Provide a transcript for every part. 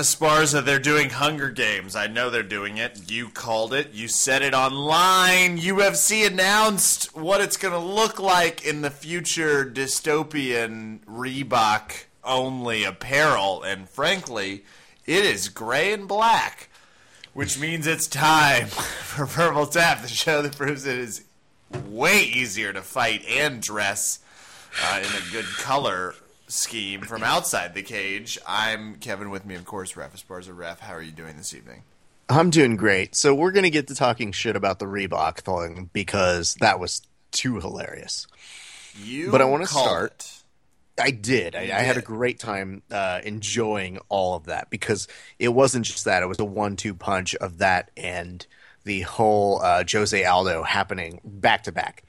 Raf Esparza, they're doing Hunger Games. I know they're doing it. You called it. You said it online. UFC announced what it's going to look like in the future dystopian Reebok only apparel. And frankly, it is gray and black, which means it's time for Verbal Tap, the show that proves it is way easier to fight and dress uh, in a good color scheme from outside the cage. I'm Kevin. With me, of course, Raf Esparza. Ref, how are you doing this evening? I'm doing great. So we're gonna get to talking shit about the Reebok thing because that was too hilarious. You, But I wanna start- it. I did. I, I had a great time uh, enjoying all of that because it wasn't just that; it was a one-two punch of that and the whole uh, Jose Aldo happening back to back.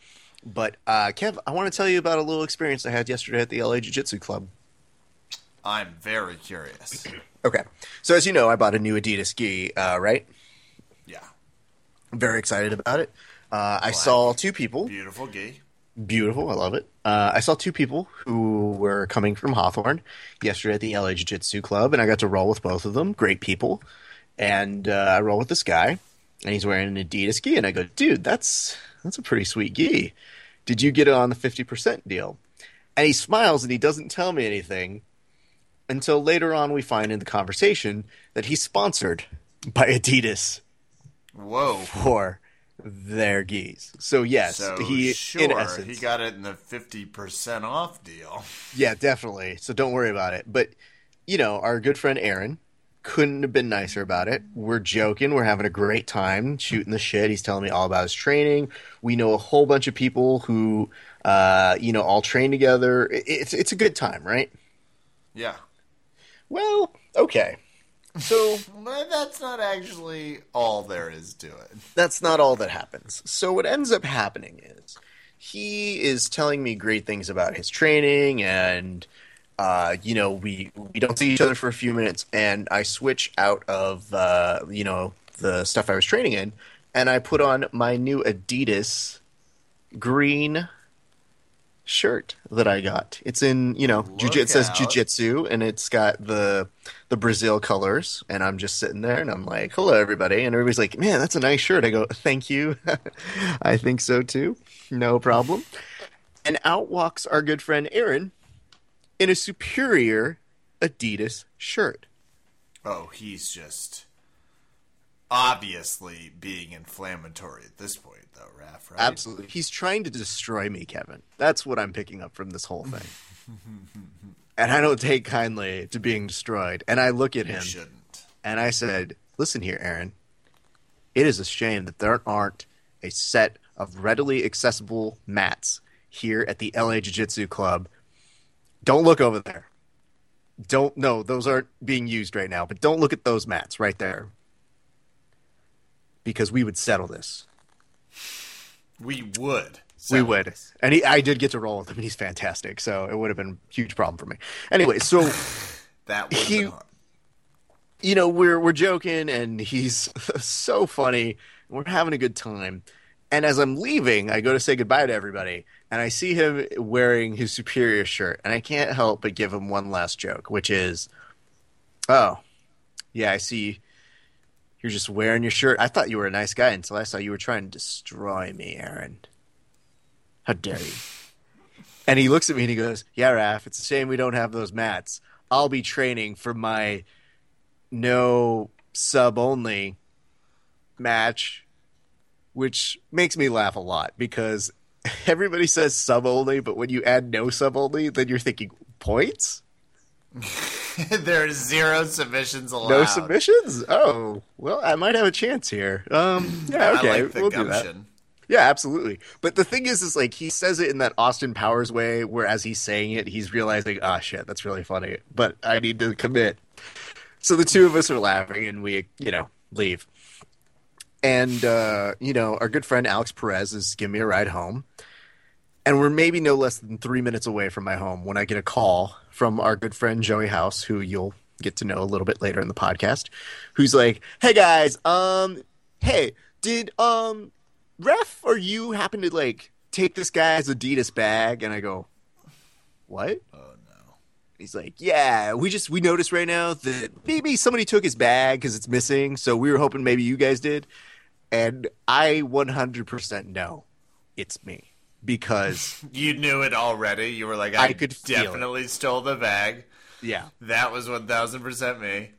But uh, Kev, I want to tell you about a little experience I had yesterday at the LA Jiu Jitsu Club. I'm very curious. Okay, so as you know, I bought a new Adidas gi, uh, right? Yeah, Very excited about it. Uh, I saw two people. beautiful gi. Beautiful. I love it. Uh, I saw two people who were coming from Hawthorne yesterday at the LA Jiu Jitsu Club, and I got to roll with both of them. Great people. And uh, I roll with this guy, and he's wearing an Adidas gi, and I go, dude, that's that's a pretty sweet gi. Did you get it on the fifty percent deal? And he smiles, and he doesn't tell me anything until later on. We find in the conversation that he's sponsored by Adidas Whoa. for their geese. So yes, So he sure, in essence he got it in the fifty percent off deal. Yeah, definitely. So don't worry about it. But you know, our good friend Aaron couldn't have been nicer about it. We're joking. We're having a great time shooting the shit. He's telling me all about his training. We know a whole bunch of people who, uh, you know, all train together. It's it's a good time, right? Yeah, Well, okay. So that's not actually all there is to it. that's not all that happens. So what ends up happening is he is telling me great things about his training and uh, you know we we don't see each other for a few minutes and I switch out of uh, you know the stuff I was training in and I put on my new Adidas green shirt that I got. It's in, you know, jiu it says out. jiu-jitsu and it's got the the Brazil colors and I'm just sitting there and I'm like, "Hello everybody." And everybody's like, "Man, that's a nice shirt." I go, "Thank you." I think so too. No problem. And out walks our good friend Aaron in a superior Adidas shirt. Oh, he's just obviously being inflammatory at this point, though, Raph. Right? Absolutely. He's trying to destroy me, Kevin. That's what I'm picking up from this whole thing. and I don't take kindly to being destroyed. And I look at You him shouldn't. and I said, Listen here, Aaron. It is a shame that there aren't a set of readily accessible mats here at the LA Jiu Jitsu Club. Don't look over there. Don't, no, those aren't being used right now, but don't look at those mats right there. Because we would settle this. We would. We would. this. And he, I did get to roll with him, and he's fantastic. So it would have been a huge problem for me. Anyway, so That He- you know we're we're joking, and he's so funny. We're having a good time. And as I'm leaving, I go to say goodbye to everybody, and I see him wearing his superior shirt, and I can't help but give him one last joke, which is, "Oh, yeah, I see." You're just wearing your shirt. I thought you were a nice guy until I saw you were trying to destroy me, Aaron. How dare you? And he looks at me and he goes, Yeah, Raf, it's a shame we don't have those mats. I'll be training for my no sub only match, which makes me laugh a lot because everybody says sub only, but when you add no sub only, then you're thinking points? There's zero submissions allowed. No submissions? Oh, well, I might have a chance here. Um, yeah, okay, I like the we'll do that. Yeah, absolutely. But the thing is, is like he says it in that Austin Powers way, where as he's saying it, he's realizing, ah, shit, that's really funny, but I need to commit. So the two of us are laughing, and we, you know, leave. And uh, you know, our good friend Alex Perez is giving me a ride home, and we're maybe no less than three minutes away from my home when I get a call from our good friend Joey House, who you'll get to know a little bit later in the podcast, who's like, "Hey guys, um, hey, did um, ref or you happen to like take this guy's Adidas bag?" And I go, "What?" Oh no. He's like, yeah, we just we noticed right now that maybe somebody took his bag because it's missing. So we were hoping maybe you guys did, and I 100% know it's me because You knew it already. You were like, I I, could definitely stole the bag. yeah. That was one thousand percent me.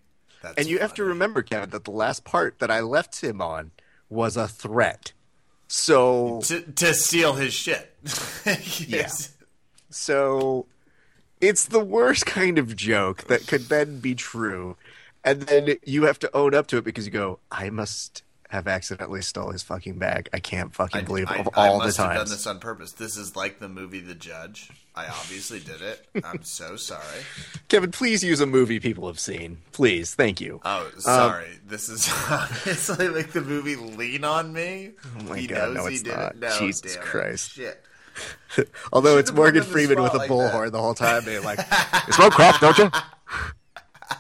That's And you have to remember, Kevin, that the last part that I left him on was a threat. So to to steal his shit. yes. So it's the worst kind of joke that could then be true. And then you have to own up to it because you go, I must have accidentally stole his fucking bag. I can't fucking believe I, of I all the must have done this on purpose. This is like the movie The Judge. I obviously did it. I'm so sorry. Kevin, please use a movie people have seen. Please. Thank you. Oh, um, sorry. this is obviously like the movie Lean on Me. Oh my he God, knows no, he it's did not. it. No, Jesus. Christ. Shit. Although it's Morgan him in the Freeman with a like bullhorn the whole time. They're like, you smoke crop, don't you?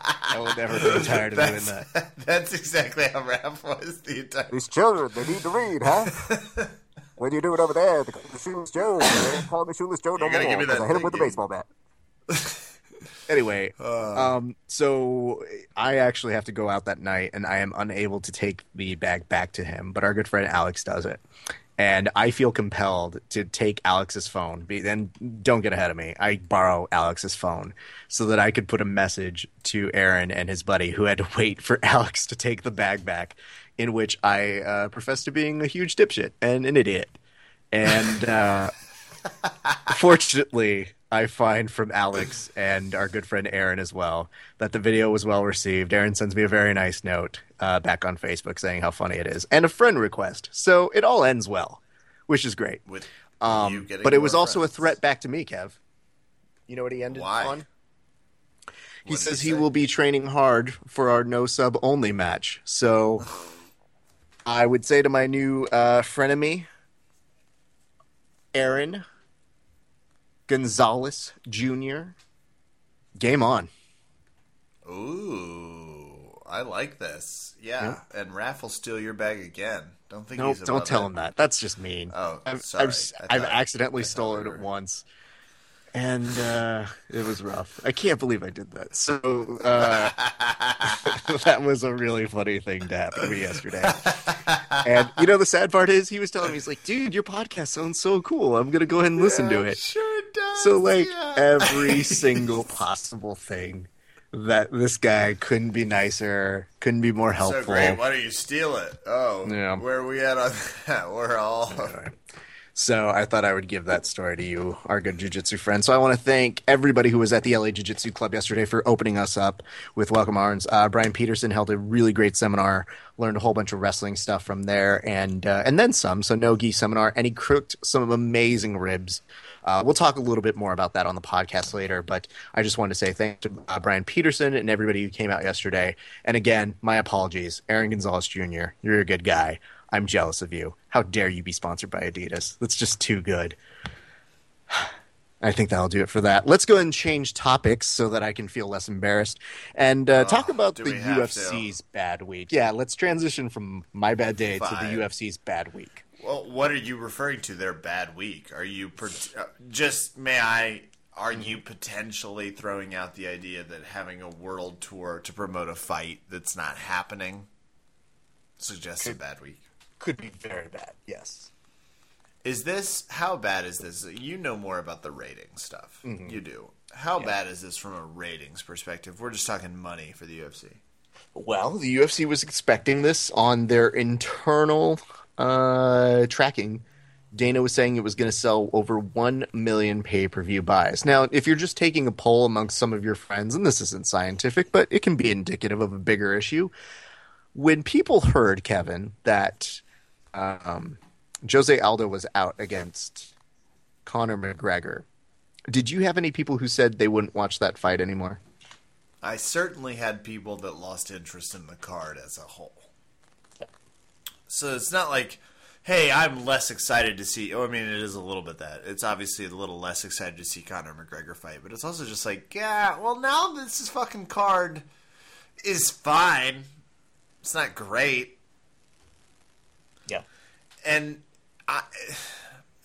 I will never be tired of doing that. that's exactly how Raph was the entire These children, they need to read, huh? what are you doing over there? The, call me Shoeless Joe. They don't call me Shoeless Joe no You more give me that I hit him with a baseball bat. Anyway, um, so I actually have to go out that night, and I am unable to take the bag back to him. But our good friend Alex does it, and I feel compelled to take Alex's phone. Then don't get ahead of me. I borrow Alex's phone so that I could put a message to Aaron and his buddy, who had to wait for Alex to take the bag back, in which I uh, professed to being a huge dipshit and an idiot, and. Uh, Fortunately, I find from Alex and our good friend Aaron as well that the video was well received. Aaron sends me a very nice note uh, back on Facebook saying how funny it is and a friend request. So it all ends well, which is great. with Um, but it was more also a threat back to me, Kev. You know what he ended Why? on? He What says he he will be training hard for our no sub only match. So I would say to my new uh, frenemy, Aaron Gonzalez Jr., game on. Ooh, I like this. Yeah, and Raph will steal your bag again. Don't think No, don't tell it. him that. That's just mean. Oh, I've, sorry. I've, I've accidentally stolen it once. And uh, it was rough. I can't believe I did that. So uh, that was a really funny thing to happen to me yesterday. And you know the sad part is he was telling me he's like, "Dude, your podcast sounds so cool. I'm gonna go ahead and listen to it." Sure it does. So like yeah. every single possible thing that this guy couldn't be nicer, couldn't be more helpful. so great. Why don't you steal it? Oh, Yeah. Where are we at on that? We're all. So I thought I would give that story to you, our good jiu-jitsu friend. So I want to thank everybody who was at the LA Jiu-Jitsu Club yesterday for opening us up with Welcome Arms. Uh, Brian Peterson held a really great seminar, learned a whole bunch of wrestling stuff from there, and uh, and then some. So no gi seminar, and he cooked some amazing ribs. Uh, we'll talk a little bit more about that on the podcast later, but I just wanted to say thanks to uh, Brian Peterson and everybody who came out yesterday. And again, my apologies, Aaron Gonzalez Jr. You're a good guy. I'm jealous of you. How dare you be sponsored by Adidas? That's just too good. I think that'll do it for that. Let's go and change topics so that I can feel less embarrassed and uh, talk about the UFC's bad week. Yeah, let's transition from my bad day to the UFC's bad week. Well, what are you referring to? Their bad week? Are you per- uh, just? May I? Are you potentially throwing out the idea that having a world tour to promote a fight that's not happening suggests a bad week? Could be very bad. Yes. Is this how bad is this? You know more about the rating stuff. Mm-hmm. You do. How bad is this from a ratings perspective? We're just talking money for the UFC. Well, the UFC was expecting this on their internal uh, tracking. Dana was saying it was going to sell over 1 million pay per view buys. Now, if you're just taking a poll amongst some of your friends, and this isn't scientific, but it can be indicative of a bigger issue, when people heard, Kevin, that um, Jose Aldo was out against Conor McGregor, did you have any people who said they wouldn't watch that fight anymore? I certainly had people that lost interest in the card as a whole. So it's not like, hey, I'm less excited to see. Oh, I mean, it is a little bit that. It's obviously a little less excited to see Conor McGregor fight, but it's also just like, yeah, well, now this is fucking card is fine. It's not great. Yeah. And I,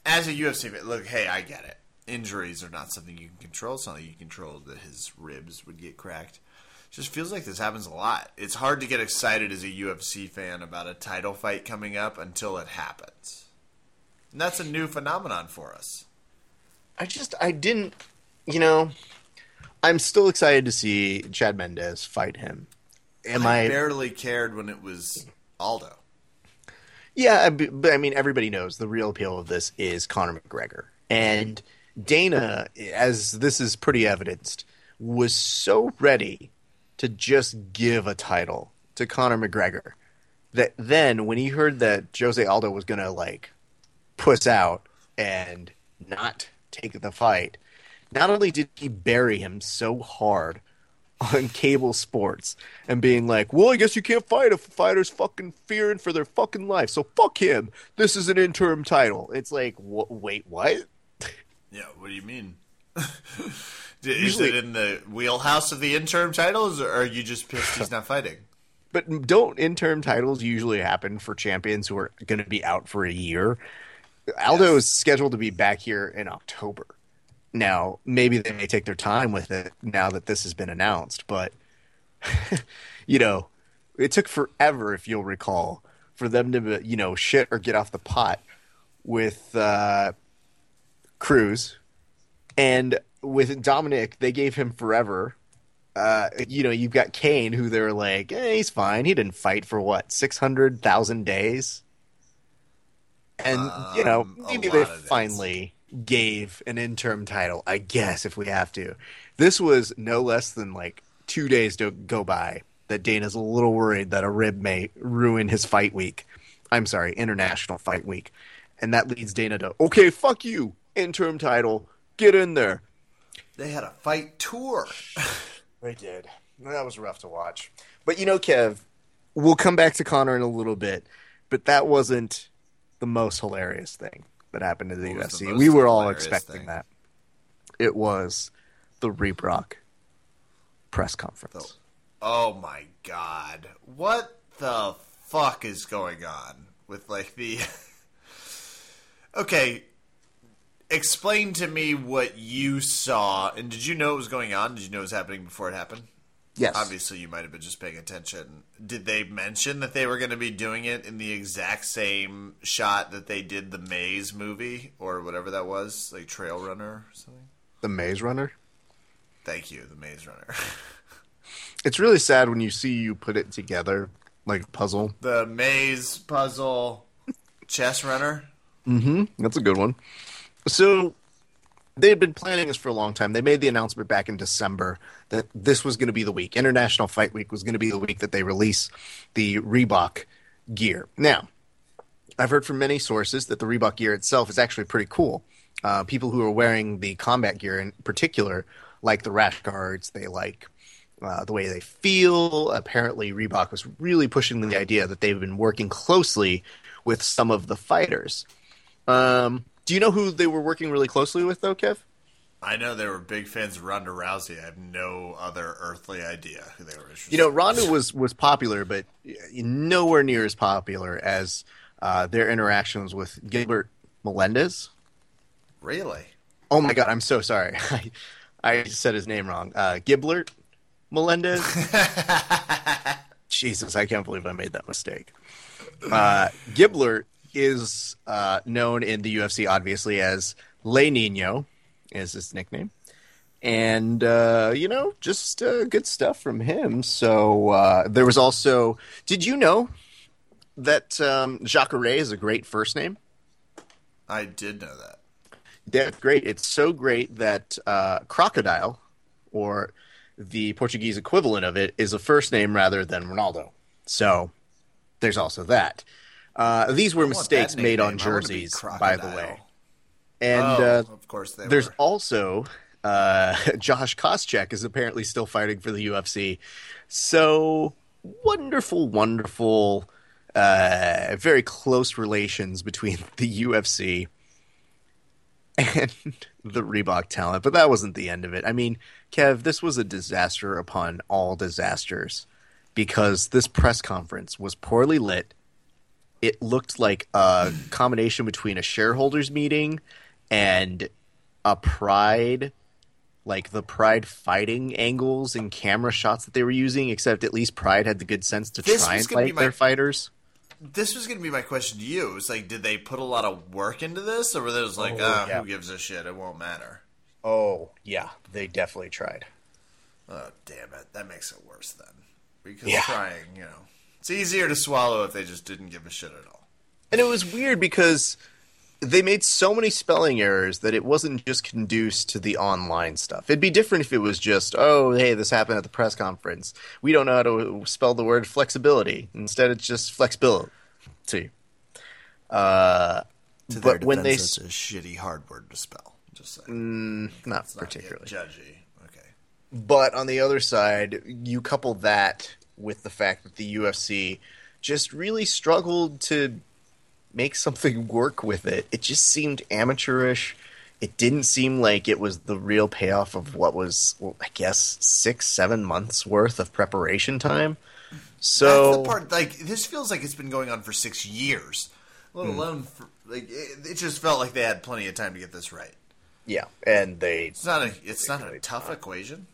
as a UFC fan, look, hey, I get it. injuries are not something you can control. It's not like you control that his ribs would get cracked. Just feels like this happens a lot. It's hard to get excited as a UFC fan about a title fight coming up until it happens. And that's a new phenomenon for us. I just I didn't, you know, I'm still excited to see Chad Mendes fight him. Am I, I? barely cared when it was Aldo. Yeah, I- but I mean, everybody knows the real appeal of this is Conor McGregor, and Dana, as this is pretty evidenced, was so ready to just give a title to Conor McGregor that then when he heard that Jose Aldo was gonna like puss out and not take the fight, not only did he bury him so hard on cable sports and being like, "Well, I guess you can't fight if a fighter's fucking fearing for their fucking life, so fuck him. This is an interim title." It's like, wait, what? Yeah, what do you mean? is it in the wheelhouse of the interim titles, or are you just pissed he's not fighting? But don't interim titles usually happen for champions who are going to be out for a year? Aldo is scheduled to be back here in October. Now, maybe they may take their time with it now that this has been announced, but you know, it took forever, if you'll recall, for them to you know shit or get off the pot with uh, Cruz, and with Dominic, they gave him forever. Uh, you know, you've got Kane, who they're like, eh, he's fine. He didn't fight for what six hundred thousand days, and you know, Um, maybe they finally gave an interim title. I guess if we have to, this was no less than like two days to go by that Dana's a little worried that a rib may ruin his fight week. I'm sorry, international fight week, and that leads Dana to okay, fuck you, interim title, get in there. They had a fight tour. They did. That was rough to watch. But you know, Kev, we'll come back to Conor in a little bit, but that wasn't the most hilarious thing that happened to the What was the UFC. We were all expecting thing? that. It was the Reebok press conference. Oh my god. What the fuck is going on with like the Okay, explain to me what you saw and did you know it was going on? Did you know it was happening before it happened? Yes. Obviously you might have been just paying attention. Did they mention that they were going to be doing it in the exact same shot that they did the Maze movie or whatever that was, like Trail Runner or something? The Maze Runner. Thank you, the Maze Runner. It's really sad when you see you put it together like a puzzle. the Maze puzzle chess runner. Mm-hmm. That's a good one. So they had been planning this for a long time. They made the announcement back in December that this was going to be the week. International Fight Week was going to be the week that they release the Reebok gear. Now, I've heard from many sources that the Reebok gear itself is actually pretty cool. Uh, people who are wearing the combat gear in particular like the rash guards. They like uh, the way they feel. Apparently, Reebok was really pushing the idea that they've been working closely with some of the fighters. Um, do you know who they were working really closely with, though, Kev? I know they were big fans of Ronda Rousey. I have no other earthly idea who they were interested. You know. Ronda was was popular, but nowhere near as popular as uh, their interactions with Gilbert Melendez. really? Oh my God, I'm so sorry. I, I said his name wrong. Uh, Giblert Melendez. Jesus, I can't believe I made that mistake. Uh, Giblert is uh, known in the UFC, obviously, as Le Nino, is his nickname. And, uh, you know, just uh, good stuff from him. So uh, there was also. Did you know that um, Jacare is a great first name? I did know that. Yeah, great. It's so great that uh, crocodile, or the Portuguese equivalent of it, is a first name rather than Ronaldo. So there's also that. Uh, these were mistakes made on nickname. I wanna be jerseys, by the way. And oh, uh, of course they there's were. also uh, Josh Koscheck is apparently still fighting for the UFC. So wonderful, wonderful, uh, very close relations between the UFC and the Reebok talent. But that wasn't the end of it. I mean, Kev, this was a disaster upon all disasters because this press conference was poorly lit. It looked like a combination between a shareholders meeting and a Pride, like the Pride fighting angles and camera shots that they were using. Except at least Pride had the good sense to This try and fight my- their fighters. This was going to be my question to you. It's like, did they put a lot of work into this, or were they just like, Oh, ah, yeah. who gives a shit? It won't matter. Oh yeah, they definitely tried. Oh, damn it. That makes it worse then. Because Yeah. trying, you know, it's easier to swallow if they just didn't give a shit at all. And it was weird because they made so many spelling errors that it wasn't just conduced to the online stuff. It'd be different if it was just, oh, hey, this happened at the press conference. We don't know how to spell the word flexibility. Instead, it's just flexibility. Uh, To But when they it's a shitty hard word to spell. Just saying. not Let's not particularly. judgy. Okay. But on the other side, you couple that with the fact that the UFC just really struggled to make something work with it. It just seemed amateurish. It didn't seem like it was the real payoff of what was, well, I guess, six, seven months worth of preparation time. So That's the part. Like this feels like it's been going on for six years, let Hmm. alone for, like it, it just felt like they had plenty of time to get this right. yeah, and they It's not a. It's not a tough equation.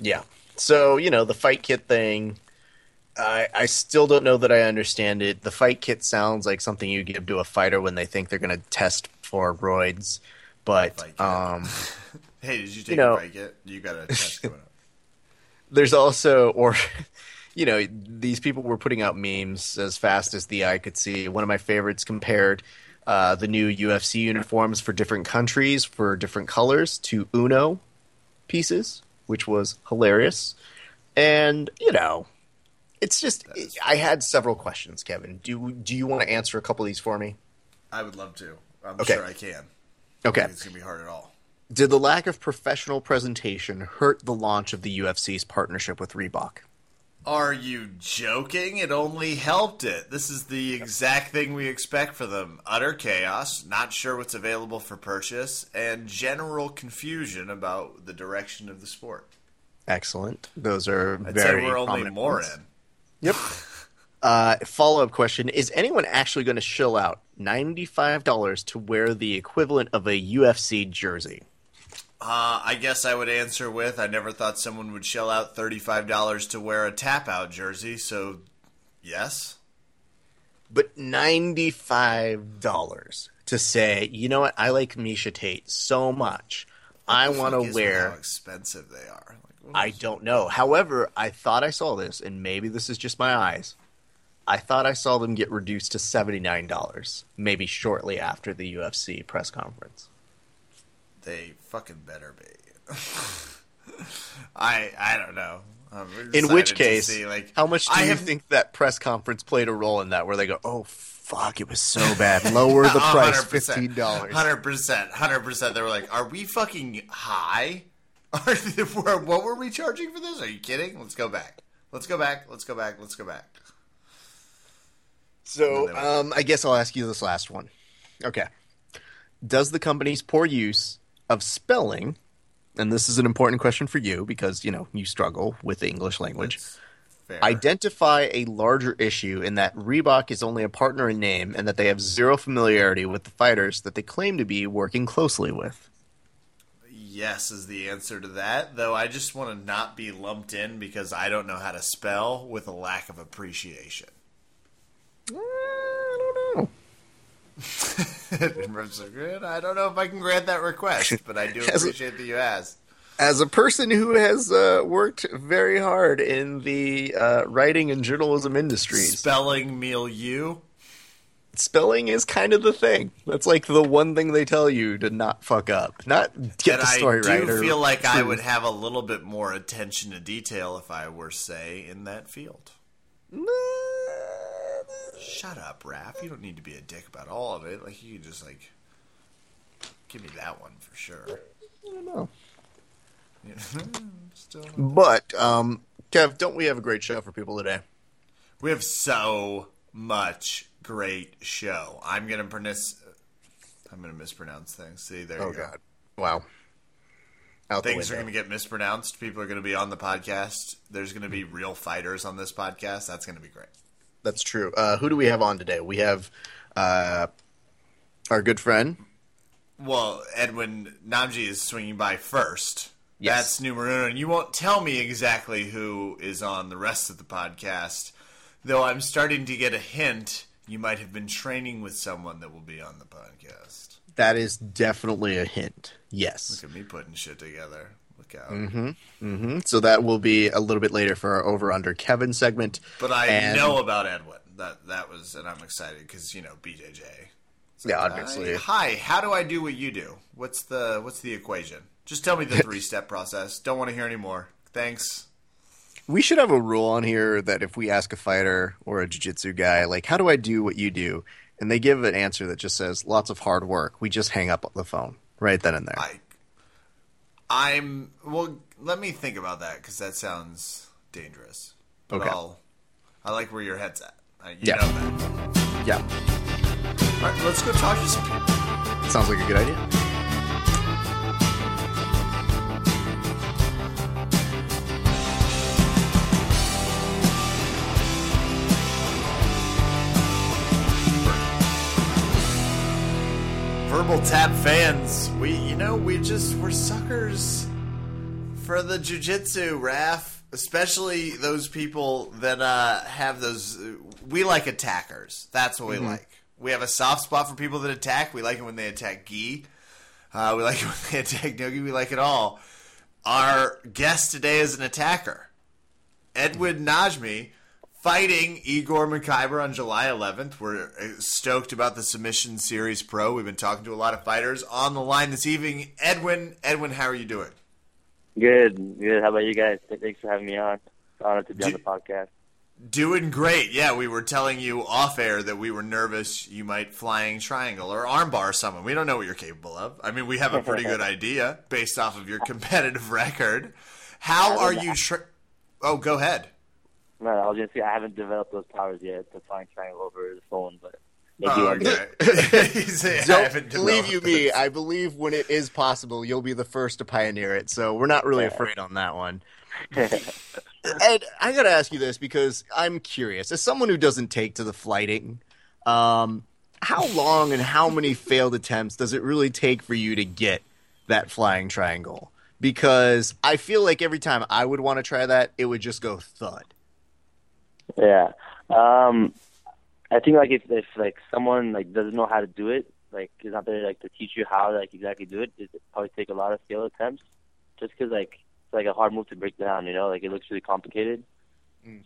Yeah. So, you know, the fight kit thing, I, I still don't know that I understand it. The fight kit sounds like something you give to a fighter when they think they're going to test for roids. But um, Hey, did you take know- a break yet? You got a test coming up. there's also, or, you know, these people were putting out memes as fast as the eye could see. One of my favorites compared uh, the new UFC uniforms for different countries for different colors to Uno pieces, which was hilarious. And, you know, it's just, I had several questions, Kevin. Do, do you want to answer a couple of these for me? I would love to. I'm Okay. sure I can. Okay. It's gonna be hard at all. Did the lack of professional presentation hurt the launch of the UFC's partnership with Reebok? Are you joking? It only helped it. This is the exact thing we expect for them. Utter chaos, not sure what's available for purchase, and general confusion about the direction of the sport. Excellent. Those are I'd very say we're only more points. in. Yep. Uh, Follow up question Is anyone actually going to shill out $95 to wear the equivalent of a UFC jersey? Uh, I guess I would answer with I never thought someone would shell out $35 to wear a tap out jersey, so yes. But $95 to say, you know what, I like Miesha Tate so much. I What want to wear. How expensive they are. Like, I don't know. However, I thought I saw this, and maybe this is just my eyes. I thought I saw them get reduced to $79, maybe shortly after the UFC press conference. They fucking better be. I I don't know. In which case, see, like, how much do I you have- think that press conference played a role in that? Where they go, "Oh fuck, it was so bad. Lower the price, fifteen dollars." Hundred percent, hundred percent. They were like, "Are we fucking high? Are what were we charging for this? Are you kidding? Let's go back. Let's go back. Let's go back. Let's go back." So, um, I guess I'll ask you this last one. Okay, does the company's poor use of spelling, and this is an important question for you because you know you struggle with the English language. Identify a larger issue in that Reebok is only a partner in name and that they have zero familiarity with the fighters that they claim to be working closely with. yes is the answer to that. Though I just want to not be lumped in because I don't know how to spell with a lack of appreciation. Uh, I don't know. I don't know if I can grant that request, but I do As a- appreciate that you asked. As a person who has uh, worked very hard in the uh, writing and journalism industries, Spelling meal milieu. spelling is kind of the thing. That's like the one thing they tell you to not fuck up, not get And the story right. I do right. feel like I would have a little bit more attention to detail if I were, say, in that field. Shut up, Raph. You don't need to be a dick about all of it. Like you can just like give me that one for sure. I don't know. Still, But um, Kev, don't we have a great show for people today? we have so much great show. I'm gonna pronounce. I'm gonna mispronounce things. See, there Oh you go. God! Wow. Out Things are going to get mispronounced. People are going to be on the podcast. There's going to be real fighters on this podcast. That's going to be great. That's true. Uh, who do we have on today? We have uh, our good friend well, Edwin Najmi is swinging by first. Yes. That's numero uno. And you won't tell me exactly who is on the rest of the podcast, though I'm starting to get a hint you might have been training with someone that will be on the podcast. That is definitely a hint. Yes. Look at me putting shit together. Out. hmm So that will be a little bit later for our over under Kevin segment. But I And- know about Edwin. That that was, and I'm excited because you know BJJ. Yeah, obviously. Hi, how do I do what you do? What's the what's the equation? Just tell me the three step process. Don't want to hear any more. Thanks. We should have a rule on here that if we ask a fighter or a jiu-jitsu guy, like, how do I do what you do? And they give an answer that just says lots of hard work. We just hang up the phone right then and there. I I'm well. Let me think about that because that sounds dangerous. But Okay. I'll, I like where your head's at. You Yeah. know that. yeah. All right, let's go talk to some people. Sounds like a good idea. Verbal Tap fans, we you know we just we're suckers for the jujitsu, Raf. Especially those people that uh, have those. We like attackers. That's what we like. We have a soft spot for people that attack. We like it when they attack gi. Uh, we like it when they attack nogi. We like it all. Our guest today is an attacker. Edwin Najmi fighting Igor Makaiber on July 11th. We're uh, stoked about the Submission Series Pro. We've been talking to a lot of fighters on the line this evening. Edwin, Edwin, how are you doing? Good, good. How about you guys? Thanks for having me on. It's an honor to be on the podcast. Doing great. Yeah, we were telling you off air that we were nervous you might flying triangle or armbar someone. We don't know what you're capable of. I mean, we have a pretty good idea based off of your competitive record. How are you? Tra- oh, go ahead. No, I was gonna say I haven't developed those powers yet to find triangle over the phone, but maybe Oh, one day. okay. He's- I haven't Don't believe you me. I believe when it is possible, you'll be the first to pioneer it. So we're not really afraid on that one. Ed, I got to ask you this because I'm curious. As someone who doesn't take to the flighting, um, how long and how many failed attempts does it really take for you to get that flying triangle? Because I feel like every time I would want to try that, it would just go thud. Yeah. Um, I think like if if like someone like doesn't know how to do it, like is not there like to teach you how to like exactly do it, it probably take a lot of skill attempts. Just because like it's like a hard move to break down, you know, like it looks really complicated.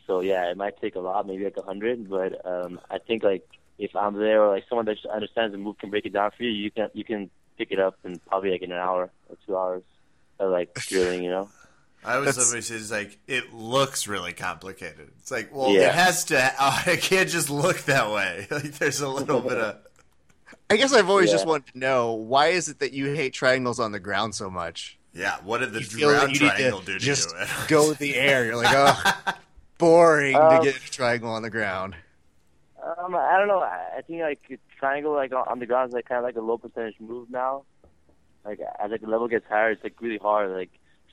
So yeah, it might take a lot, maybe like a hundred, but um, I think like if I'm there or like someone that just understands the move can break it down for you, you can you can pick it up in probably like in an hour or two hours of like drilling, you know. I always That's- always says like it looks really complicated. It's like, well, Yeah. it has to. Oh, it can't just look that way. Like there's a little bit of. I guess I've always Yeah. just wanted to know why is it that you hate triangles on the ground so much? Yeah, what did the You feel that ground you triangle to do to just you? Edward? go with the air. You're like, oh, boring to Um, get a triangle on the ground. Um, I don't know. I I think like triangle like on on the ground is like kind of like a low percentage move now. Like as like the level gets higher, it's like really hard. Like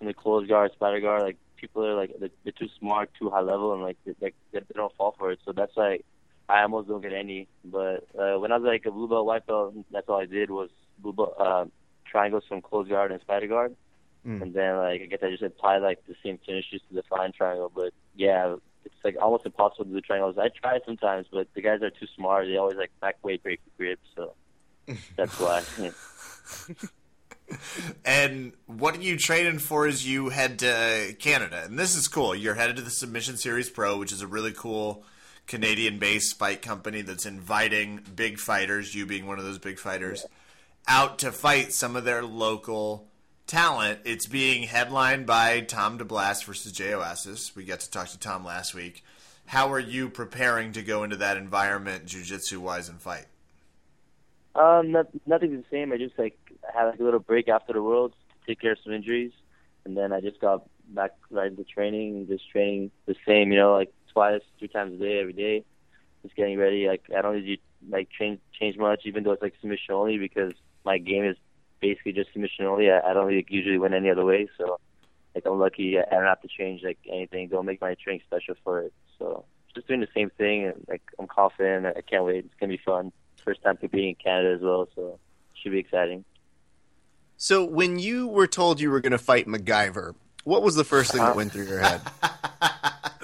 the closed guard, spider guard, like people are like they're, they're too smart, too high level, and like they, they, they don't fall for it. So that's why I almost don't get any. But uh, when I was like a blue belt, white belt, that's all I did was blue belt, uh, triangles from closed guard and spider guard. Mm. And then like I guess I just apply like the same finishes to the fine triangle. But yeah, it's like almost impossible to do triangles. I try sometimes, but the guys are too smart. They always like back weight break the grip, so that's why. Yeah. And what are you training for as you head to Canada? And this is cool. You're headed to the Submission Series Pro, which is a really cool Canadian-based fight company that's inviting big fighters, you being one of those big fighters, out to fight some of their local talent. It's being headlined by Tom DeBlass versus Jay Oasis. We got to talk to Tom last week. How are you preparing to go into that environment, jiu-jitsu wise, and fight? Um, not, nothing the same. I just like had like a little break after the worlds to take care of some injuries, and then I just got back right into training just training the same, you know, like twice, three times a day, every day. Just getting ready. Like I don't usually like change change much, even though it's like submission only, because my game is basically just submission only. I, I don't usually win any other way, so like I'm lucky. I don't have to change like anything. Don't make my training special for it. So just doing the same thing, and like I'm confident. I can't wait. It's gonna be fun. First time competing in Canada as well, so should be exciting. So when you were told you were going to fight MacGyver, what was the first thing that went through your head?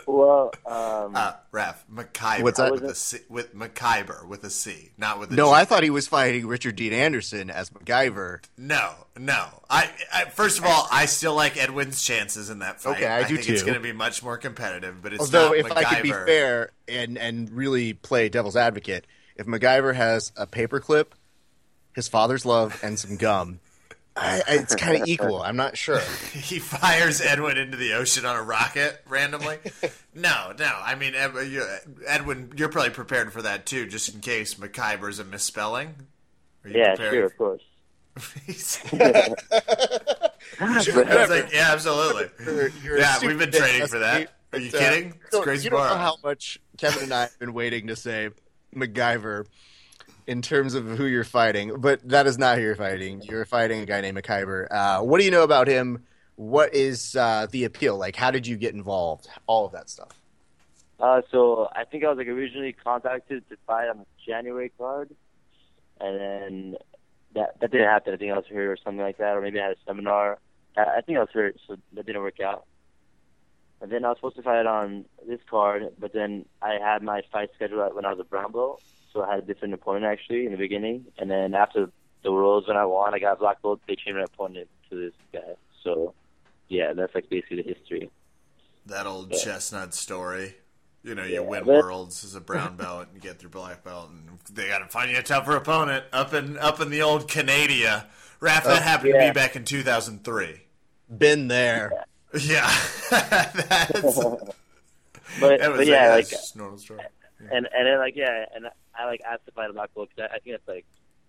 Well, um, Uh, Ref, McKyber What's that? with a C, with McKyber with a C, not with a No, G. I thought he was fighting Richard Dean Anderson as MacGyver. No, no. I, I first of all, I still like Edwin's chances in that fight. Okay, I do think It's going to be much more competitive, but it's Although, not if I could be fair and and really play devil's advocate, if MacGyver has a paperclip, his father's love, and some gum, I, I, it's kind of equal. I'm not sure. he fires Edwin into the ocean on a rocket randomly. no, no. I mean, Edwin, you're probably prepared for that too, just in case McKyber's a misspelling. Yeah, prepared? sure, of course. I was like, yeah, absolutely. You're- you're yeah, we've been training for that. Are you uh, kidding? It's so crazy You don't know how much Kevin and I have been waiting to say MacGyver in terms of who you're fighting, but that is not who you're fighting. You're fighting a guy named MacGyver. Uh, what do you know about him? What is uh, the appeal? Like, how did you get involved? All of that stuff. Uh, so I think I was like originally contacted to fight on the January card, and then that that didn't happen. I think I was hurt or something like that, or maybe I had a seminar. I, I think I was hurt, so that didn't work out. And then I was supposed to fight on this card, but then I had my fight scheduled when I was a brown belt, so I had a different opponent actually in the beginning. And then after the Worlds, when I won, I got black belt. They changed my opponent to this guy. So yeah, that's like basically the history. That old Yeah. chestnut story. You know, you Yeah, win but- worlds as a brown belt and you get through black belt, and they got to find you a tougher opponent up in up in the old Canada. Raph, that oh, happened to yeah. me back in 2003. Been there. Yeah, that's, But, that was but yeah, a, like that's normal story. And and then like yeah, and I like asked to fight a black belt because I, I think it's like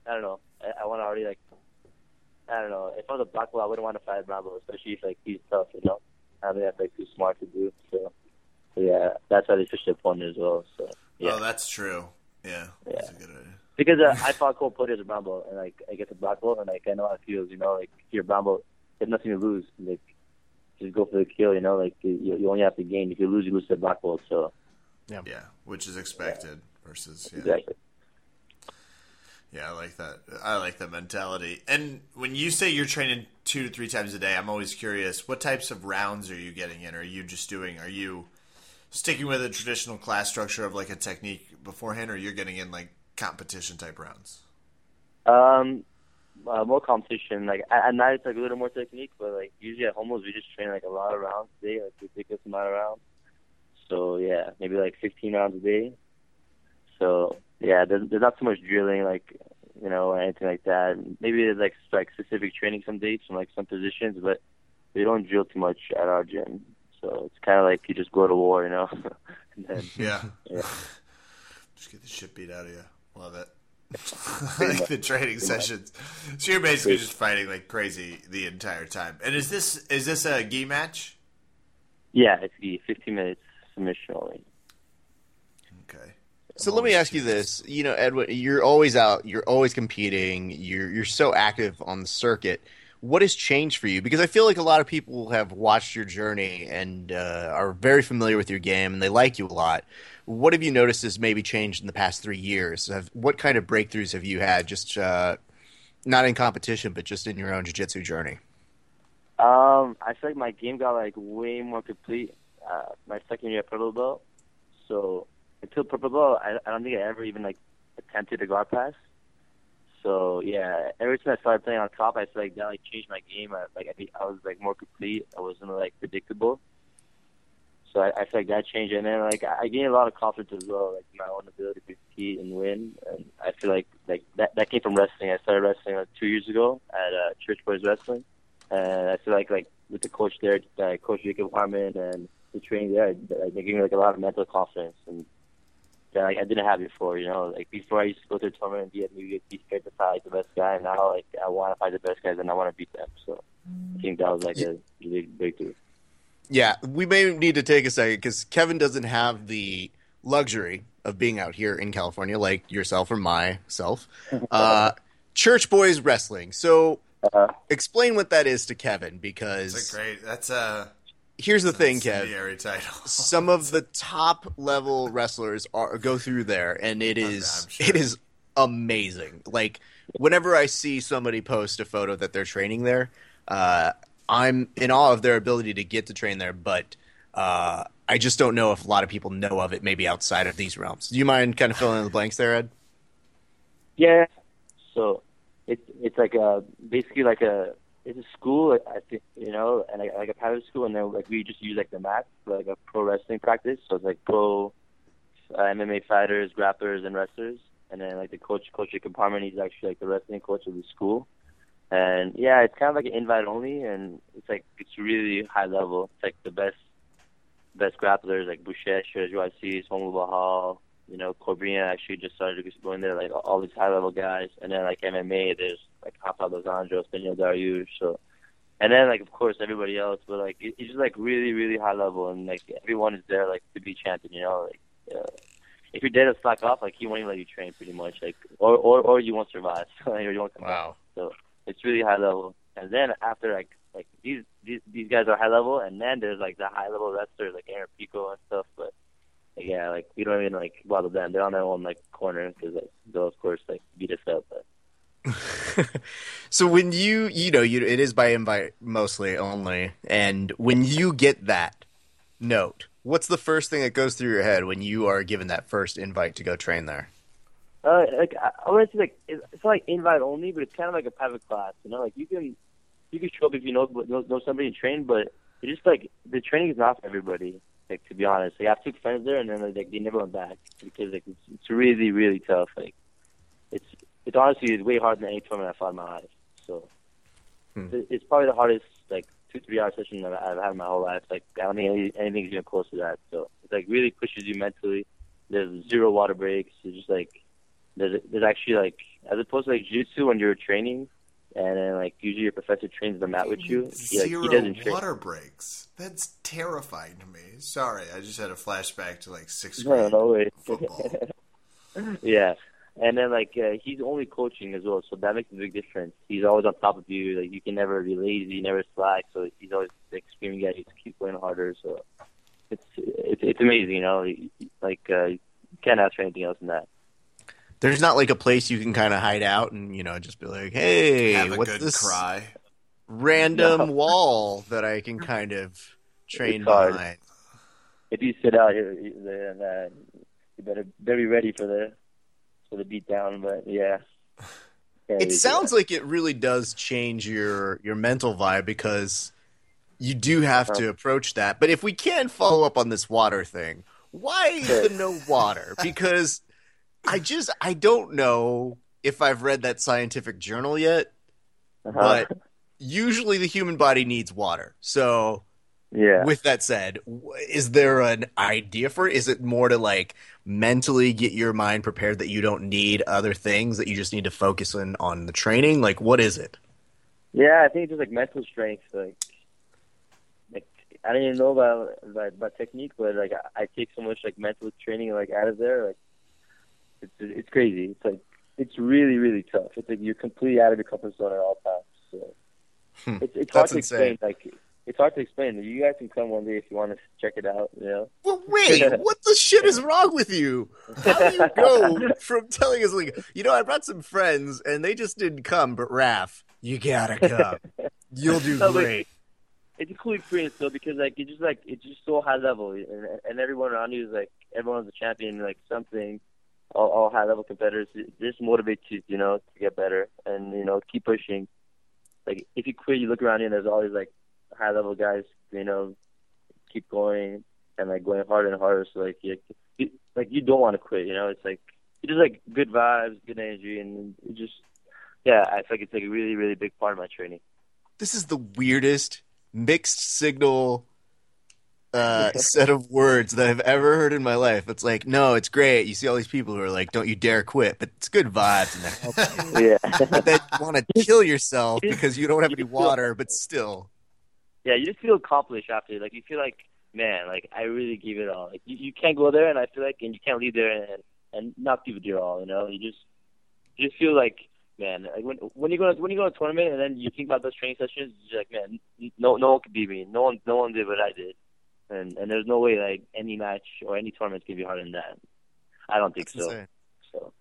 I don't know. I, I want to already like I don't know. If I was a black belt, I wouldn't want to fight a brown belt, especially if like he's tough. You know, I think that's like too smart to do. So, so yeah, that's why they switched the opponent as well. So yeah, Oh, that's true. Yeah, yeah. that's a good idea. because uh, I fought Cole Porter as a brown belt, and like I get the black belt, and like I know how it feels. You know, like if you're a brown belt, you have nothing to lose. Like just go for the kill. You know, like you, you only have to gain. If you lose, you lose to the black belt. So Yeah, which is expected versus yeah. exactly. Yeah, I like that. I like that mentality. And when you say you're training two to three times a day, I'm always curious. What types of rounds are you getting in? Are you just doing? Are you sticking with a traditional class structure of like a technique beforehand, or you're getting in like competition type rounds? Um, uh, more competition. Like at, at night, it's like a little more technique, but like usually at homos, we just train like a lot of rounds a day, like ridiculous amount of rounds. So yeah, maybe like 15 rounds a day. So yeah, there's, there's not too much drilling, like you know, or anything like that. Maybe there's like like specific training some days from like some positions, but we don't drill too much at our gym. So it's kind of like you just go to war, you know. and then, Yeah. Yeah. Just get the shit beat out of you. Love it. like the training sessions. So you're basically just fighting like crazy the entire time. And is this is this a gi match? yeah, it's the 15 minutes submission. Okay. So let me ask you this: you know, Edwin, you're always out, you're always competing, you're you're so active on the circuit. What has changed for you? Because I feel like a lot of people have watched your journey and uh, are very familiar with your game, and they like you a lot. What have you noticed has maybe changed in the past three years? Have, what kind of breakthroughs have you had, just uh, not in competition, but just in your own jiu-jitsu journey? Um, I feel like my game got like way more complete. Uh, my second year at purple belt, so until purple belt, I, I don't think I ever even like attempted a guard pass. So yeah, ever since I started playing on top, I feel like that like changed my game. I, like I, I was like more complete. I wasn't like predictable. So I, I feel like that changed, and then like I gained a lot of confidence as well, like my own ability to compete and win. And I feel like like that that came from wrestling. I started wrestling like two years ago at uh, Church Boys Wrestling, and I feel like like with the coach there, uh, Coach Jacob Harmon, and the training there, like, they gave me like a lot of mental confidence and that like I didn't have before. You know, like before I used to go to a tournament and be at New York, be scared to fight like, the best guy. And now like I want to fight the best guys and I want to beat them. So I think that was like a big breakthrough. Yeah, we may need to take a second because Kevin doesn't have the luxury of being out here in California like yourself or myself. Uh, Church Boys Wrestling. So, Uh, explain what that is to Kevin That's because a great. That's a here's the thing, Kev. incendiary title. Some of the top level wrestlers are go through there, and it is sure. it is amazing. Like whenever I see somebody post a photo that they're training there, uh, I'm in awe of their ability to get to train there, but uh, I just don't know if a lot of people know of it, maybe outside of these realms. Do you mind kind of filling in the blanks there, Ed? Yeah. So it's it's like a basically like a it's a school I think you know and like, like a private school and then like we just use like the mat for like a pro wrestling practice. So it's like pro uh, MMA fighters, grapplers, and wrestlers. And then like the coach coach Jacob Harmon he's actually like the wrestling coach of the school. And yeah it's kind of like an invite only and it's like it's really high level. It's like the best best grapplers like Boucher, Shirajwasi, Somu Bahal, you know, Corbina actually just started going there, like all these high level guys. And then like MMA, there's like Papa Dos Anjos, Beneil Dariush, so and then like of course everybody else, but like it, it's just like really, really high level and like everyone is there like to be champion, you know, like uh, if you're dead to slack off, like he won't even let you train pretty much, like or or or you won't survive, or you won't come Wow. back. So it's really high level. And then after like like these these these guys are high level, and then there's like the high level wrestlers like Aaron Pico and stuff. But like, yeah, like we don't even like bother them. They're on their own like corner because like, they'll of course like beat us up. But so when you you know you it is by invite mostly only, and when you get that note, what's the first thing that goes through your head when you are given that first invite to go train there? uh, like I, want to say like it's, not like invite only, but it's kind of like a private class. You know, like you can you can show up if you know know, know somebody and train, but it's just like the training is not for everybody. Like to be honest, like I have friends there, and then like they never went back because like it's, it's really really tough. Like it's it's honestly it's way harder than any tournament I've fought in my life. So Hmm. it's, it's probably the hardest like two three hour session that I've had in my whole life. Like I don't think any, anything's even close to that. So it's like really pushes you mentally. There's zero water breaks. It's just like there's there's actually like as opposed to like jiu-jitsu when you're training and then like usually your professor trains the mat with you. He, like, Zero he doesn't train. water breaks. That's terrifying to me. Sorry, I just had a flashback to like sixth No, grade no way. football. yeah, and then like uh, he's only coaching as well, so that makes a big difference. He's always on top of you. Like you can never be lazy, never slack. So he's always like screaming at you to keep going harder. So it's it's, it's amazing, you know. Like uh, you can't ask for anything else than that. There's not like a place you can kind of hide out and you know just be like, hey, Have a what's good this cry. random No. wall that I can kind of train It's hard. behind? If you sit out here, then uh, you better better be ready for the for the beat down. But yeah, It sounds like it really does change your your mental vibe because you do have to approach that. But if we can follow up on this water thing, why the no water? Because I just I don't know if I've read that scientific journal yet, uh-huh. but usually the human body needs water. So yeah. with that said, is there an idea for it? Is it more to like mentally get your mind prepared that you don't need other things that you just need to focus in on the training? Like, what is it? Yeah, I think it's just like mental strength. Like, like I don't even know about about, about technique, but like I, I take so much like mental training like out of there. Like, it's it's crazy. It's like it's really really tough. It's like you're completely out of your comfort zone at all times. So Hmm. it's it's hard to insane. explain. Like it's hard to explain. You guys can come one day if you want to check it out. You know. Well, wait, what the shit is wrong with you? How do you go from telling us like, you know, I brought some friends and they just didn't come, but Raph, you gotta come. You'll do No, great. it's a cool experience though because like it's just like it's just so high level and, and everyone around you is like everyone's a champion like something all, all high level competitors it just motivates you you know to get better and you know keep pushing like if you quit you look around you and there's always like high level guys you know keep going and like going harder and harder so like you, you like you don't want to quit you know it's like it's just like good vibes good energy and it just yeah I feel like it's like a really really big part of my training This is the weirdest mixed signal uh, set of words that I've ever heard in my life. It's like, no, it's great. You see all these people who are like, don't you dare quit, but it's good vibes yeah But then you want to kill yourself because you don't have any water, but still. Yeah, you just feel accomplished after. Like you feel like, man, like I really gave it all. Like you, you can't go there, and I feel like, and you can't leave there and and not give it your all. You know, you just you just feel like, man, like when when you go to, when you go to a tournament and then you think about those training sessions, you're like, man, no no one could beat me. No one no one did what I did, and and there's no way like any match or any tournament can be harder than that. I don't think That's so. insane. So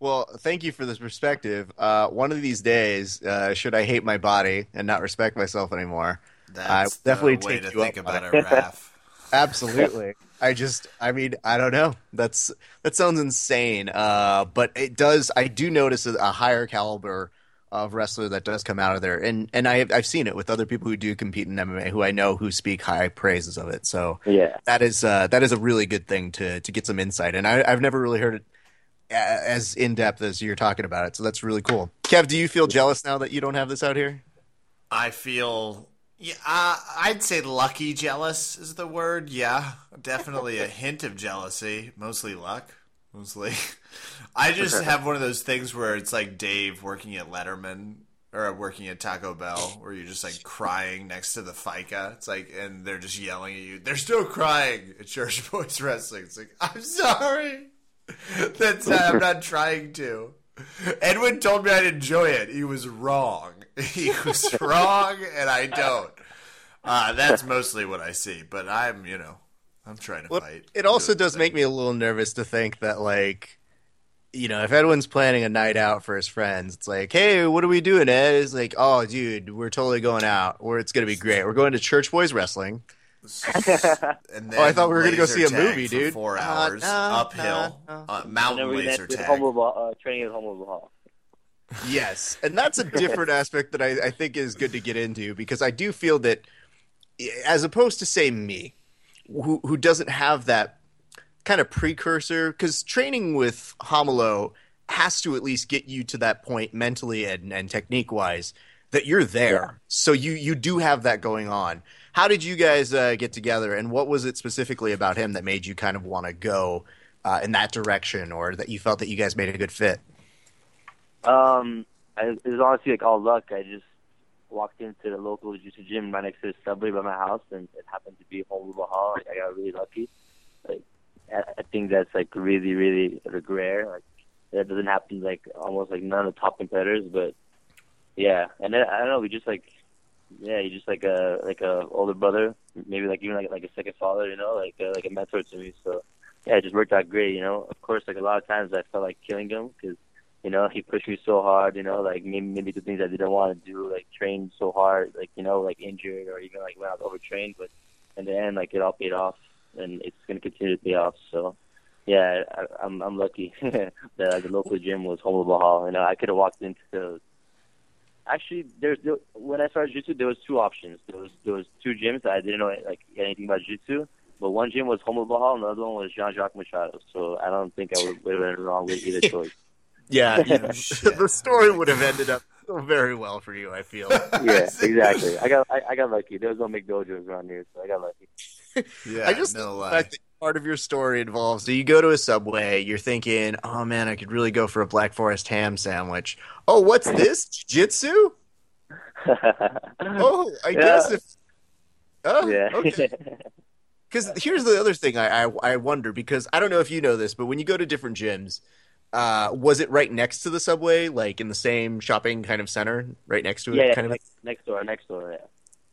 Well, thank you for this perspective. Uh, one of these days, uh, should I hate my body and not respect myself anymore? That's definitely the way take to you think up about it, Raph. Absolutely. I just, I mean, I don't know. That's that sounds insane. Uh, but it does. I do notice a, a higher caliber of wrestler that does come out of there, and and I have, I've seen it with other people who do compete in MMA, who I know who speak high praises of it. So Yeah. that is uh, that is a really good thing to to get some insight, and I, I've never really heard it as in depth as you're talking about it. So that's really cool. Kev, do you feel jealous now that you don't have this out here? I feel, yeah, uh, I'd say lucky jealous is the word. Yeah, definitely a hint of jealousy, mostly luck, mostly. I just have one of those things where it's like Dave working at Letterman or working at Taco Bell, where you're just like crying next to the FICA. It's like, and they're just yelling at you. They're still crying at Church Boys Wrestling. It's like, I'm sorry. That's I'm not trying to. Edwin told me I'd enjoy it. He was wrong. He was wrong, and I don't. Uh, that's mostly what I see. But I'm, you know, I'm trying to Well, fight. it also I'm doing does make me a little nervous to think that like you know if edwin's planning a night out for his friends it's like hey what are we doing ed it's like oh dude we're totally going out or it's gonna be great we're going to church boys wrestling And then Oh, I thought we were gonna go see a tag movie, for dude. Four Uh, hours no, uphill, no, no. Uh, mountain we're laser tag. Humble Ball, uh, training at Humble Hall. Yes. And that's a different aspect that I, I think is good to get into because i do feel that as opposed to say me who, who doesn't have that kind of precursor because training with Romulo has to at least get you to that point mentally and, and technique wise that you're there. Yeah. so you you do have that going on. How did you guys uh, get together and what was it specifically about him that made you kind of want to go uh, in that direction or that you felt that you guys made a good fit Um, I, it was honestly like all luck. I just walked into the local jiu-jitsu gym right next to the subway by my house, and it happened to be Romulo Barral. Like, I got really lucky. Like, I, I think that's like really, really rare. Like, that doesn't happen like almost like none of the top competitors. But yeah, and then I don't know. We just like, yeah, you just like a like a older brother, maybe like even like like a second father. You know, like a, like a mentor to me. So yeah, it just worked out great. You know, of course, like a lot of times I felt like killing him because you know, he pushed me so hard, you know, like maybe maybe the things I didn't want to do, like train so hard, like, you know, like injured or even like when I was overtrained, but in the end, like it all paid off and it's going to continue to pay off. So, yeah, I, I'm I'm lucky that like, the local gym was Home Hall. You know, I could have walked into the. Actually, there's there, when I started jiu-jitsu, there was two options. There was there was two gyms that I didn't know like anything about jiu-jitsu, but one gym was Home Hall, and the other one was Jean-Jacques Machado. So I don't think I would would have been wrong with either choice. Yeah oh, Shit. the story would have ended up very well for you i feel yeah, exactly. I got I, I got lucky. There was no McDojos around here, so I got lucky. Yeah, I just no love the lie. fact that part of your story involves so you go to a subway, you're thinking, oh man, I could really go for a Black Forest ham sandwich. Oh, what's this? Jiu-jitsu? Oh, I Yeah. guess if. Oh, yeah. okay. Because here's the other thing I, I I wonder because I don't know if you know this, but when you go to different gyms, uh, was it right next to the subway, like in the same shopping kind of center, right next to it? yeah, yeah, kind of next, door, next door. Yeah.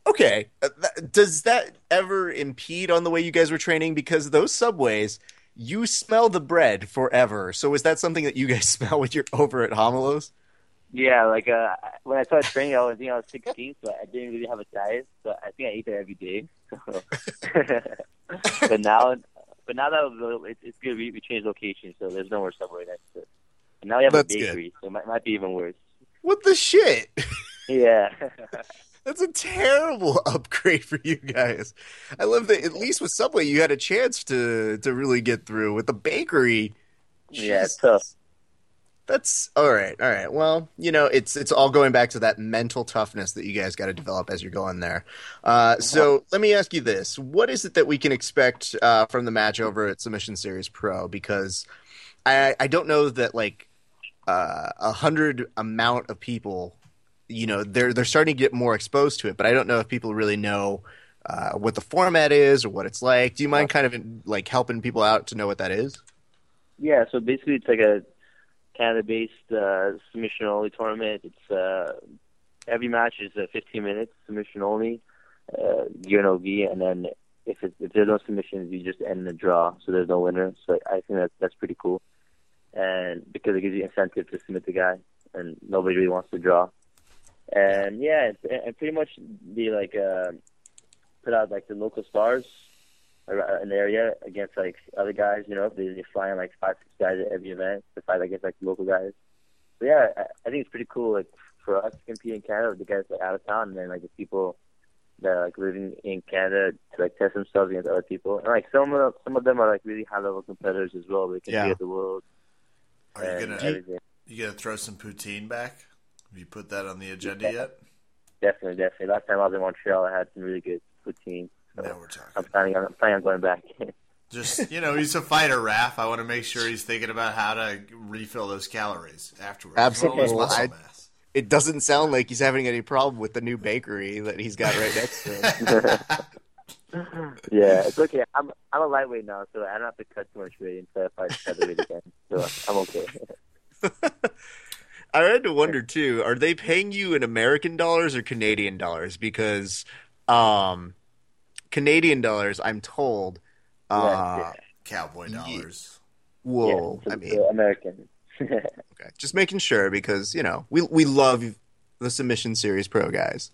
Okay. Uh, th- does that ever impede on the way you guys were training? Because those subways, you smell the bread forever. So is that something that you guys smell when you're over at Romulo's? Yeah, like uh, when I started training, I was think I was 16, so I didn't really have a diet. So I think I ate there every day. but now, but now that it's, it's good, we, we changed location, so there's no more subway next to it. And now we have That's a good. bakery, so it might, might be even worse. What the shit? Yeah. That's a terrible upgrade for you guys. I love that at least with Subway you had a chance to to really get through. With the bakery, Yeah, it's tough. That's all right. All right. Well, you know, it's it's all going back to that mental toughness that you guys got to develop as you're going there. Uh, so let me ask you this: What is it that we can expect uh, from the match over at Submission Series Pro? Because I I don't know that like uh, a hundred amount of people, you know, they're they're starting to get more exposed to it, but I don't know if people really know. Uh, what the format is or what it's like. Do you mind kind of like helping people out to know what that is? Yeah, so basically it's like a Canada-based uh, submission only tournament. It's uh, every match is uh, 15 minutes submission only, uh, UNLV, and then if it, if there's no submissions, you just end in a draw, so there's no winner. So I think that that's pretty cool. and because it gives you incentive to submit the guy, and nobody really wants to draw. And yeah, and pretty much be like uh, put out like the local stars ar- in the area against like other guys. You know, if they're flying like five, six guys at every event to fight against like local guys. So yeah, I, I think it's pretty cool. Like for us to compete in Canada, the guys like out of town, and then like the people that are like living in Canada to like test themselves against other people. And like some of some of them are like really high level competitors as well. They can Yeah. be at the world Are you gonna everything. you gonna throw some poutine back? Have you put that on the agenda yet? Definitely, definitely. Last time I was in Montreal, I had some really good poutine. So Now we're I'm talking. planning on I'm planning on going back. Just you know, he's a fighter, Raph. I want to make sure he's thinking about how to refill those calories afterwards. Absolutely. Roll his muscle I- It doesn't sound like he's having any problem with the new bakery that he's got right next to him. yeah, it's okay. I'm I'm a lightweight now, so I don't have to cut too much weight until I fight featherweight again. So I'm okay. I had to wonder too, are they paying you in American dollars or Canadian dollars? Because um Canadian dollars, I'm told, uh yeah, Cowboy dollars. whoa. yeah, I mean, American. okay. just making sure because, you know, we we love the submission series pro guys.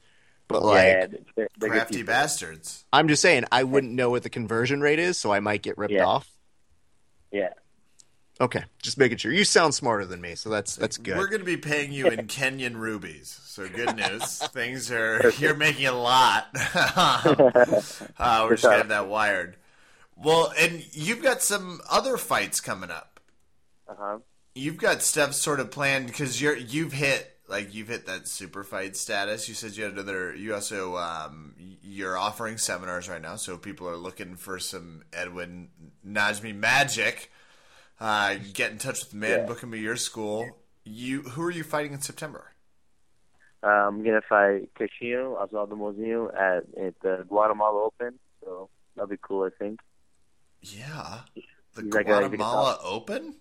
But like they're, they're Crafty bastards. I'm just saying I wouldn't know what the conversion rate is, so I might get ripped Yeah. off. Yeah, Okay, just making sure. You sound smarter than me, so that's that's good. We're going to be paying you in Kenyan rubies. So good news. Things are you're making a lot. uh, we're just going to have that wired. Well, and you've got some other fights coming up. uh huh. You've got stuff sort of planned because you're you've hit like you've hit that super fight status. You said you had another. You also um, you're offering seminars right now, so people are looking for some Edwin Najmi magic. Uh, get in touch with the man, Yeah. book him at your school. You who are you fighting in September? Um, I'm gonna fight Castillo Osvaldo Mozinho at at the Guatemala Open, so that'll be cool. I think. Yeah, the He's like a- like Guatemala Open.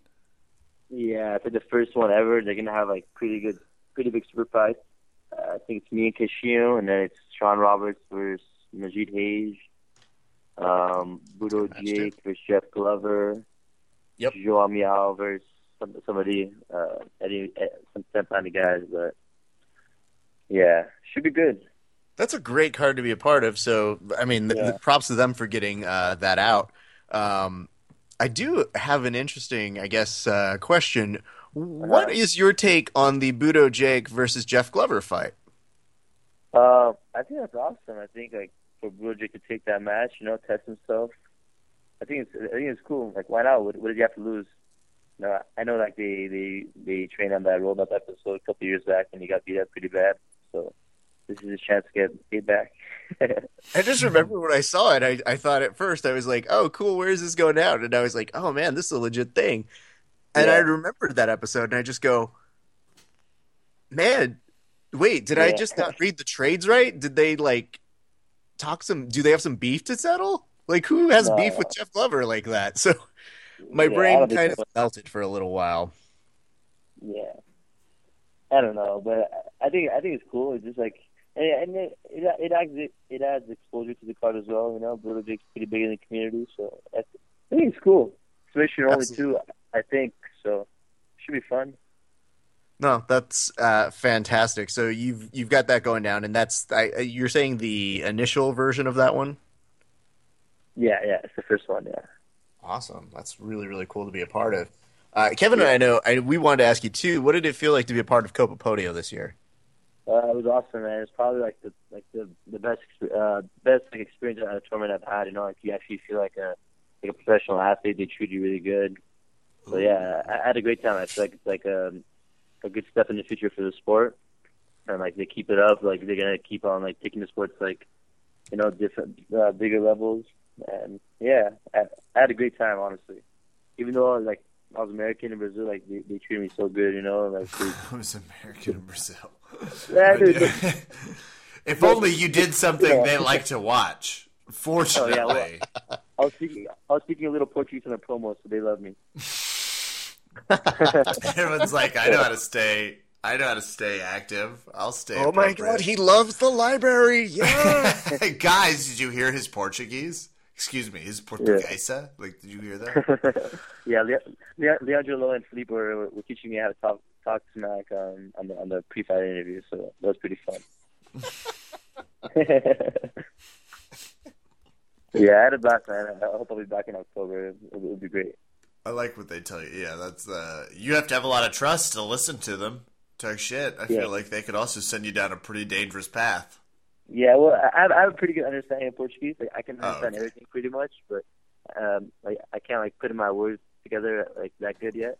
Yeah, for the first one ever, they're gonna have like pretty good, pretty big super fight. Uh, I think it's me and Castillo, and then it's Sean Roberts versus Najee Hayes, um, Budo Jake versus Jeff Glover, Yep. João Miyao versus some, somebody, uh, Eddie, eh, some some kind of guys, but yeah, should be good. That's a great card to be a part of. So, I mean, th- Yeah. th- props to them for getting uh, that out. Um, I do have an interesting, I guess, uh, question. What Uh-huh. your take on the Budo Jake versus Jeff Glover fight? Uh, I think that's awesome. I think like for Budo Jake to take that match, you know, test himself. I think it's I think it's cool. Like, why not? What, what did you have to lose? No, I know like they they they trained on that rolled up episode a couple years back, and he got beat up pretty bad. So this is a chance to get paid back. I just remember when I saw it, I, I thought at first, I was like, oh, cool, where is this going out? And I was like, oh, man, this is a legit thing. And Yeah. I remembered that episode, and I just go, man, wait, did I just not read the trades right? Did they, like, talk some, do they have some beef to settle? Like, who has No. beef with Jeff Glover like that? So my Yeah, brain kind of melted for a little while. Yeah, I don't know, but I think I think it's cool. It's just like and, it, it it adds it adds exposure to the card as well. You know, Budo Jake's pretty big in the community, so I, th- I think it's cool. Especially you're only two, I think. So should be fun. No, that's uh, fantastic. So you've you've got that going down, and that's I, you're saying the initial version of that one. Yeah, yeah, it's the first one. Yeah. Awesome. That's really, really cool to be a part of. Uh, Kevin and I know I, we wanted to ask you too. What did it feel like to be a part of Copa Podio this year? Uh, it was awesome, man. It's probably like the like the the best uh, best like experience at a tournament I've had. You know, like you actually feel like a like a professional athlete. They treat you really good. So yeah, I, I had a great time. I feel like it's like a a good step in the future for the sport, and like they keep it up. Like they're gonna keep on like taking the sport to like you know different uh, bigger levels. And yeah, I, I had a great time honestly. Even though I was like I was American in Brazil, like they, they treated me so good. You know, like they, I was American in Brazil. Yeah, dude, if only you did something they like to watch. Fortunately, Oh, yeah, I was speaking I was speaking a little Portuguese in the promo, so they love me. everyone's like, I know how to stay. I know how to stay active. I'll stay. Oh my. God, he loves the library. Yeah. Guys, did you hear his Portuguese? Excuse me, is Portuguesa? Like, did you hear that? yeah, Le- Le- Leandro Lo and Felipe were, were teaching me how to talk talk smack um, on the on the pre-fight interview, so that was pretty fun. yeah, I had a blast, man. I hope I'll be back in October. It would be great. I like what they tell you. Yeah, that's uh, you have to have a lot of trust to listen to them talk shit. I Yeah. feel like they could also send you down a pretty dangerous path. Yeah, well, I have, I have a pretty good understanding of Portuguese. Like, I can Oh, understand okay. everything pretty much, but um, like I can't like put my words together like that good yet.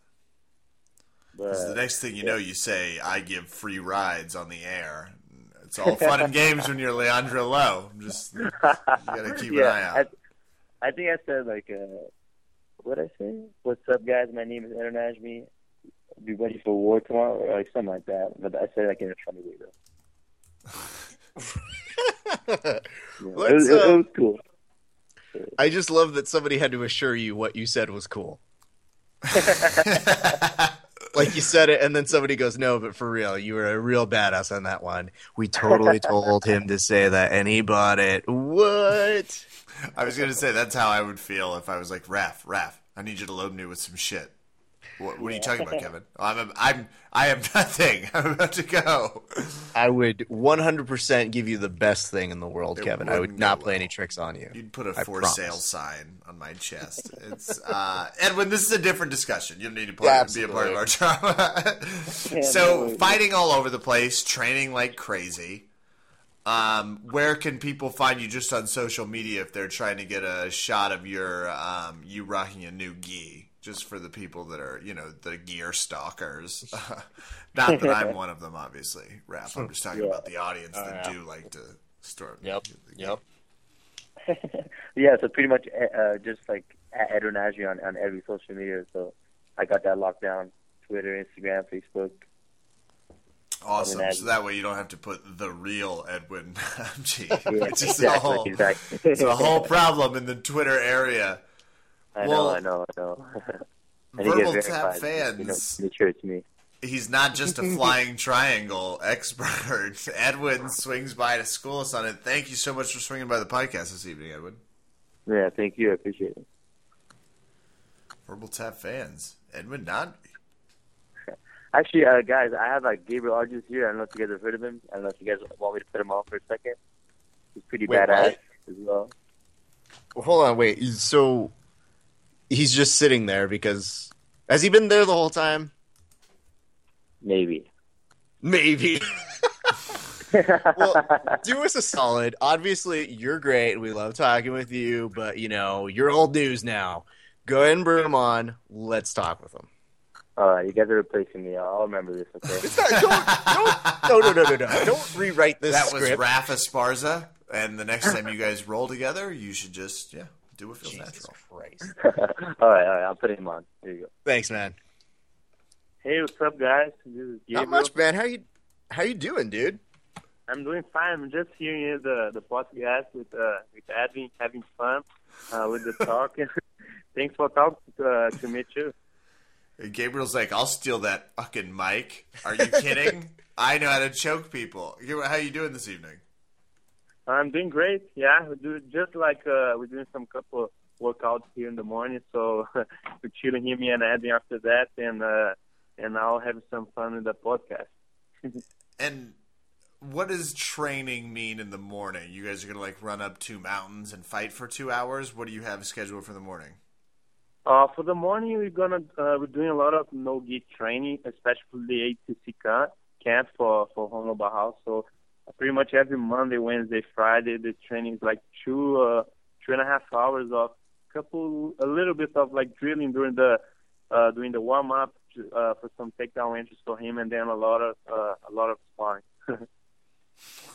But the next thing you know, you say, "I give free rides on the air." It's all fun and games when you're Leandro Lo. Just you gotta keep an eye yeah, out. I, I think I said like, uh, what I say? What's up, guys? My name is Aaron Najmi. Be ready for war tomorrow, or like something like that. But I said like in a funny way though. You know, it, was, Let's, it, uh, was cool. I just love that somebody had to assure you what you said was cool. Like you said it, and then somebody goes, "No, but for real, you were a real badass on that one." We totally told him to say that, and he bought it. What? I was gonna say that's how I would feel if I was like, "Raf, Raf, I need you to load me with some shit." What, what are you talking about, Kevin? I'm, I'm, I am nothing. I'm about to go. I would 100% give you the best thing in the world, It Kevin. I would wouldn't play well. any tricks on you. You'd put a I for promise. sale sign on my chest. It's uh, Edwin. This is a different discussion. You don't need to part, be a part of our drama. no so worries. fighting all over the place, training like crazy. Um, where can people find you just on social media if they're trying to get a shot of your um, you rocking a new gi? Just for the people that are, you know, the gear stalkers. Not that I'm one of them, obviously. Rap. I'm just talking Yeah. about the audience that yeah. do like to store. Yep. the. Yep. yeah, so pretty much uh, uh, just like at Edwin Najmi on, on every social media. So I got that locked down: Twitter, Instagram, Facebook. Awesome. So that way you don't have to put the real Edwin G. Yeah, Which is a exactly, whole, exactly. it's a whole problem in the Twitter area. I know, I know, I know. And he Verbal gets Tap verified, You know, fans, make sure me. he's not just a flying triangle expert. Edwin swings by to school us on it. Thank you so much for swinging by the podcast this evening, Edwin. Yeah, thank you. I appreciate it. Verbal Tap fans. Edwin Najmi. Actually, uh, guys, I have like Gabriel Arges here. I don't know if you guys have heard of him. I don't know if you guys want me to put him on for a second. He's pretty Wait, badass what? as well. Well, hold on, wait. So he's just sitting there because has he been there the whole time? Maybe. Maybe. well, do us a solid. Obviously, you're great. We love talking with you, but you know you're old news now. Go ahead and bring him on. Let's talk with him. All right, you guys are replacing me. I'll remember this. Okay. It's not, don't, don't, no, no, no, no, no. Don't rewrite this That was script. Raf Esparza. And the next time you guys roll together, you should just, yeah, do what feels Jesus natural. Christ. all right, all right. I'll put him on. There you go. Thanks, man. Hey, what's up, guys? This is Gabriel. Not much, man. How you how you doing, dude? I'm doing fine. I'm just hearing the the podcast with uh with Edwin, having fun uh, with the talk. Thanks for talking uh, to me too. And Gabriel's like, I'll steal that fucking mic. Are you kidding? I know how to choke people. You- How you doing this evening? I'm doing great. Yeah, we do just like uh, we're doing some couple workouts here in the morning. So we're chilling here, me and Edwin after that, and uh, and I'll have some fun with the podcast. And what does training mean in the morning? You guys are gonna like run up two mountains and fight for two hours. What do you have scheduled for the morning? Uh, for the morning, we're gonna uh, we're doing a lot of no gi training, especially the ADCC camp, for for Hono House. So pretty much every Monday, Wednesday, Friday, the training is like two uh, two and a half hours of couple a little bit of like drilling during the uh, during the warm up uh, for some takedown entries for him, and then a lot of uh, a lot of sparring.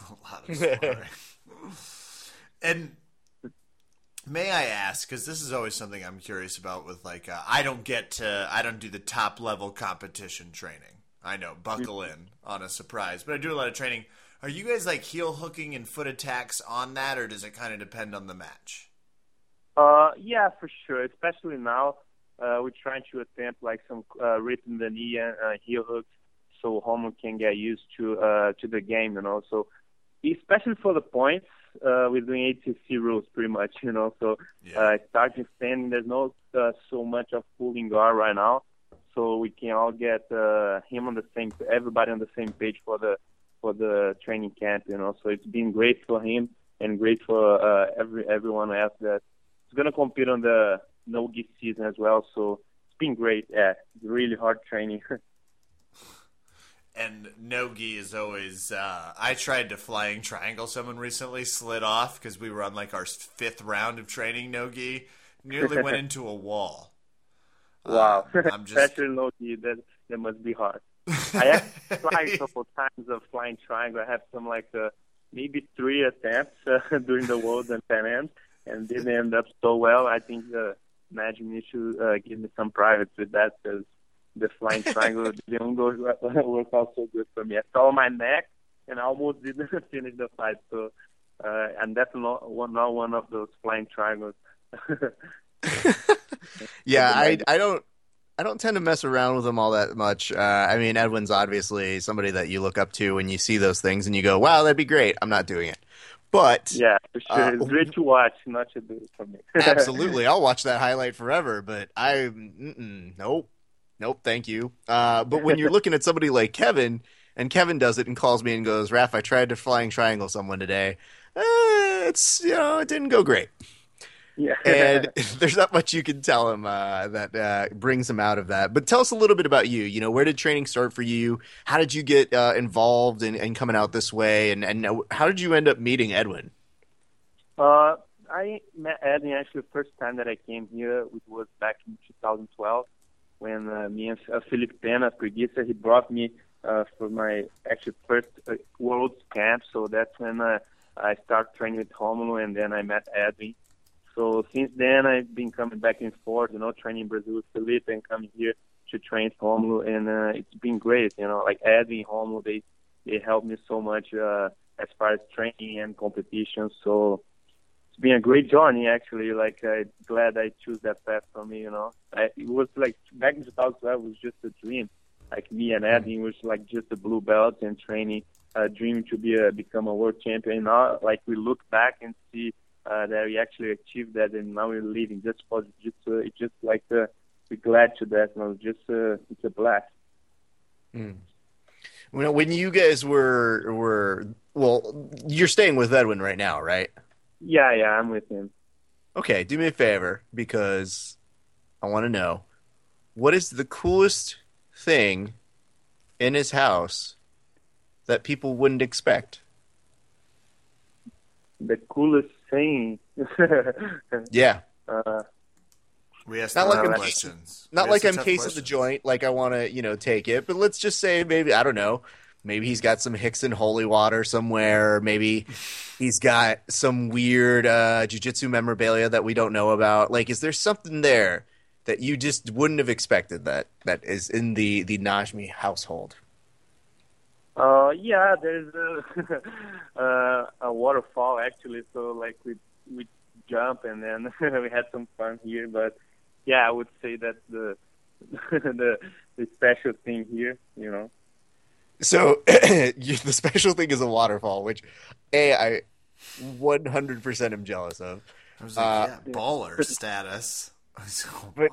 A lot of sparring. and may I ask, because this is always something I'm curious about. With like, uh, I don't get to, I don't do the top level competition training. I know, buckle in on a surprise, but I do a lot of training. Are you guys like heel hooking and foot attacks on that, or does it kind of depend on the match? Uh, yeah, for sure. Especially now, uh, we're trying to attempt like some uh, rhythm the knee and uh, heel hooks, so Homo can get used to uh, to the game, you know. So, especially for the points, uh, we're doing ADCC rules pretty much, you know. So Yeah. uh, starting standing, there's not uh, so much of pulling guard right now, so we can all get uh, him on the same, everybody on the same page for the for the training camp, you know. So it's been great for him and great for uh, every everyone else that is gonna compete on the no gi season as well. So it's been great. Yeah, it's really hard training. And Nogi is always. Uh, I tried to flying triangle someone recently, slid off because we were on like our fifth round of training Nogi. Nearly went into a wall. wow, Uh, I'm just. especially no gi, that that must be hard. I have tried a couple times of flying triangle. I have some like uh, maybe three attempts uh, during the Worlds and Pan Ams, and didn't end up so well. I think uh, Magic needs to uh, give me some privates with that because the flying triangle didn't go work out so good for me. I saw my neck and I almost didn't finish the fight. So, uh, and that's not one, not one of those flying triangles. Yeah, I I don't I don't tend to mess around with them all that much. Uh, I mean, Edwin's obviously somebody that you look up to, and you see those things, and you go, "Wow, that'd be great." I'm not doing it, but yeah, for sure. Uh, it's great to watch, not to do for me. absolutely, I'll watch that highlight forever. But I, nope, nope, thank you. Uh, but when you're looking at somebody like Kevin, and Kevin does it and calls me and goes, "Raph, I tried to flying triangle someone today. Uh, it's you know, it didn't go great." Yeah. and there's not much you can tell him uh, that uh, brings him out of that. But tell us a little bit about you. You know, where did training start for you? How did you get uh, involved in, in coming out this way? And, and how did you end up meeting Edwin? Uh, I met Edwin actually the first time that I came here, which was back in 2012, when uh, me and uh, Felipe Pena, Preguiça, he brought me uh, for my actually first uh, Worlds camp. So that's when uh, I started training with Romulo, and then I met Edwin. So since then, I've been coming back and forth, you know, training in Brazil with Felipe and coming here to train Romulo, and uh, it's been great. You know, like Edwin, Romulo, they they helped me so much uh, as far as training and competition. So it's been a great journey actually. Like I'm glad I chose that path for me. You know, I, it was like back in 2012 it was just a dream. Like me and Edwin was like just a blue belt and training, uh, dreaming to be a become a world champion. Now, like we look back and see uh, that we actually achieved that, and now we're living just for just uh, it's just like uh, we're glad to that. Know, just uh, it's a blast. You know, when you guys were were well, you're staying with Edwin right now, right? Yeah, yeah, I'm with him. Okay, do me a favor because I want to know what is the coolest thing in his house that people wouldn't expect. The coolest thing. Yeah, uh, We asked Not like tough I'm- questions. not We like I'm tough casing the joint, like I want to, you know, take it. But let's just say maybe I don't know. Maybe he's got some Rickson holy water somewhere. or Maybe he's got some weird uh, jujitsu memorabilia that we don't know about. Like, is there something there that you just wouldn't have expected that that is in the the Najmi household? Uh, yeah, there's a, uh, a waterfall actually. So like we we jump and then we had some fun here. But yeah, I would say that's the the the special thing here. You know. So you, the special thing is a waterfall, which a I 100% am jealous of. I was like, Uh, yeah, baller status. But-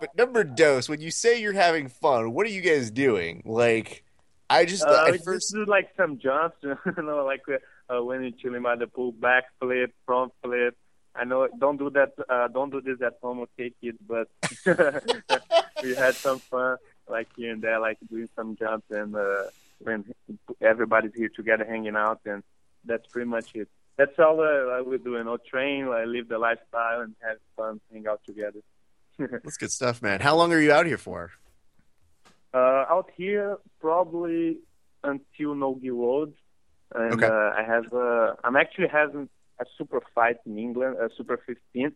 But number dose, when you say you're having fun, what are you guys doing? Like, I just Uh, at first just do like some jumps, you know, like uh, when you chilling by the pool, back flip, front flip. I know don't do that. Uh, don't do this at home, okay, kids. But we had some fun, like here and there, like doing some jumps, and uh, when everybody's here together, hanging out, and that's pretty much it. That's all uh, we do. You know, train, like, live the lifestyle, and have fun, hang out together. that's good stuff, man. How long are you out here for? Uh, out here, probably until Nogi Road. And Okay. uh, I have, uh, I'm actually having a super fight in England, a super 15.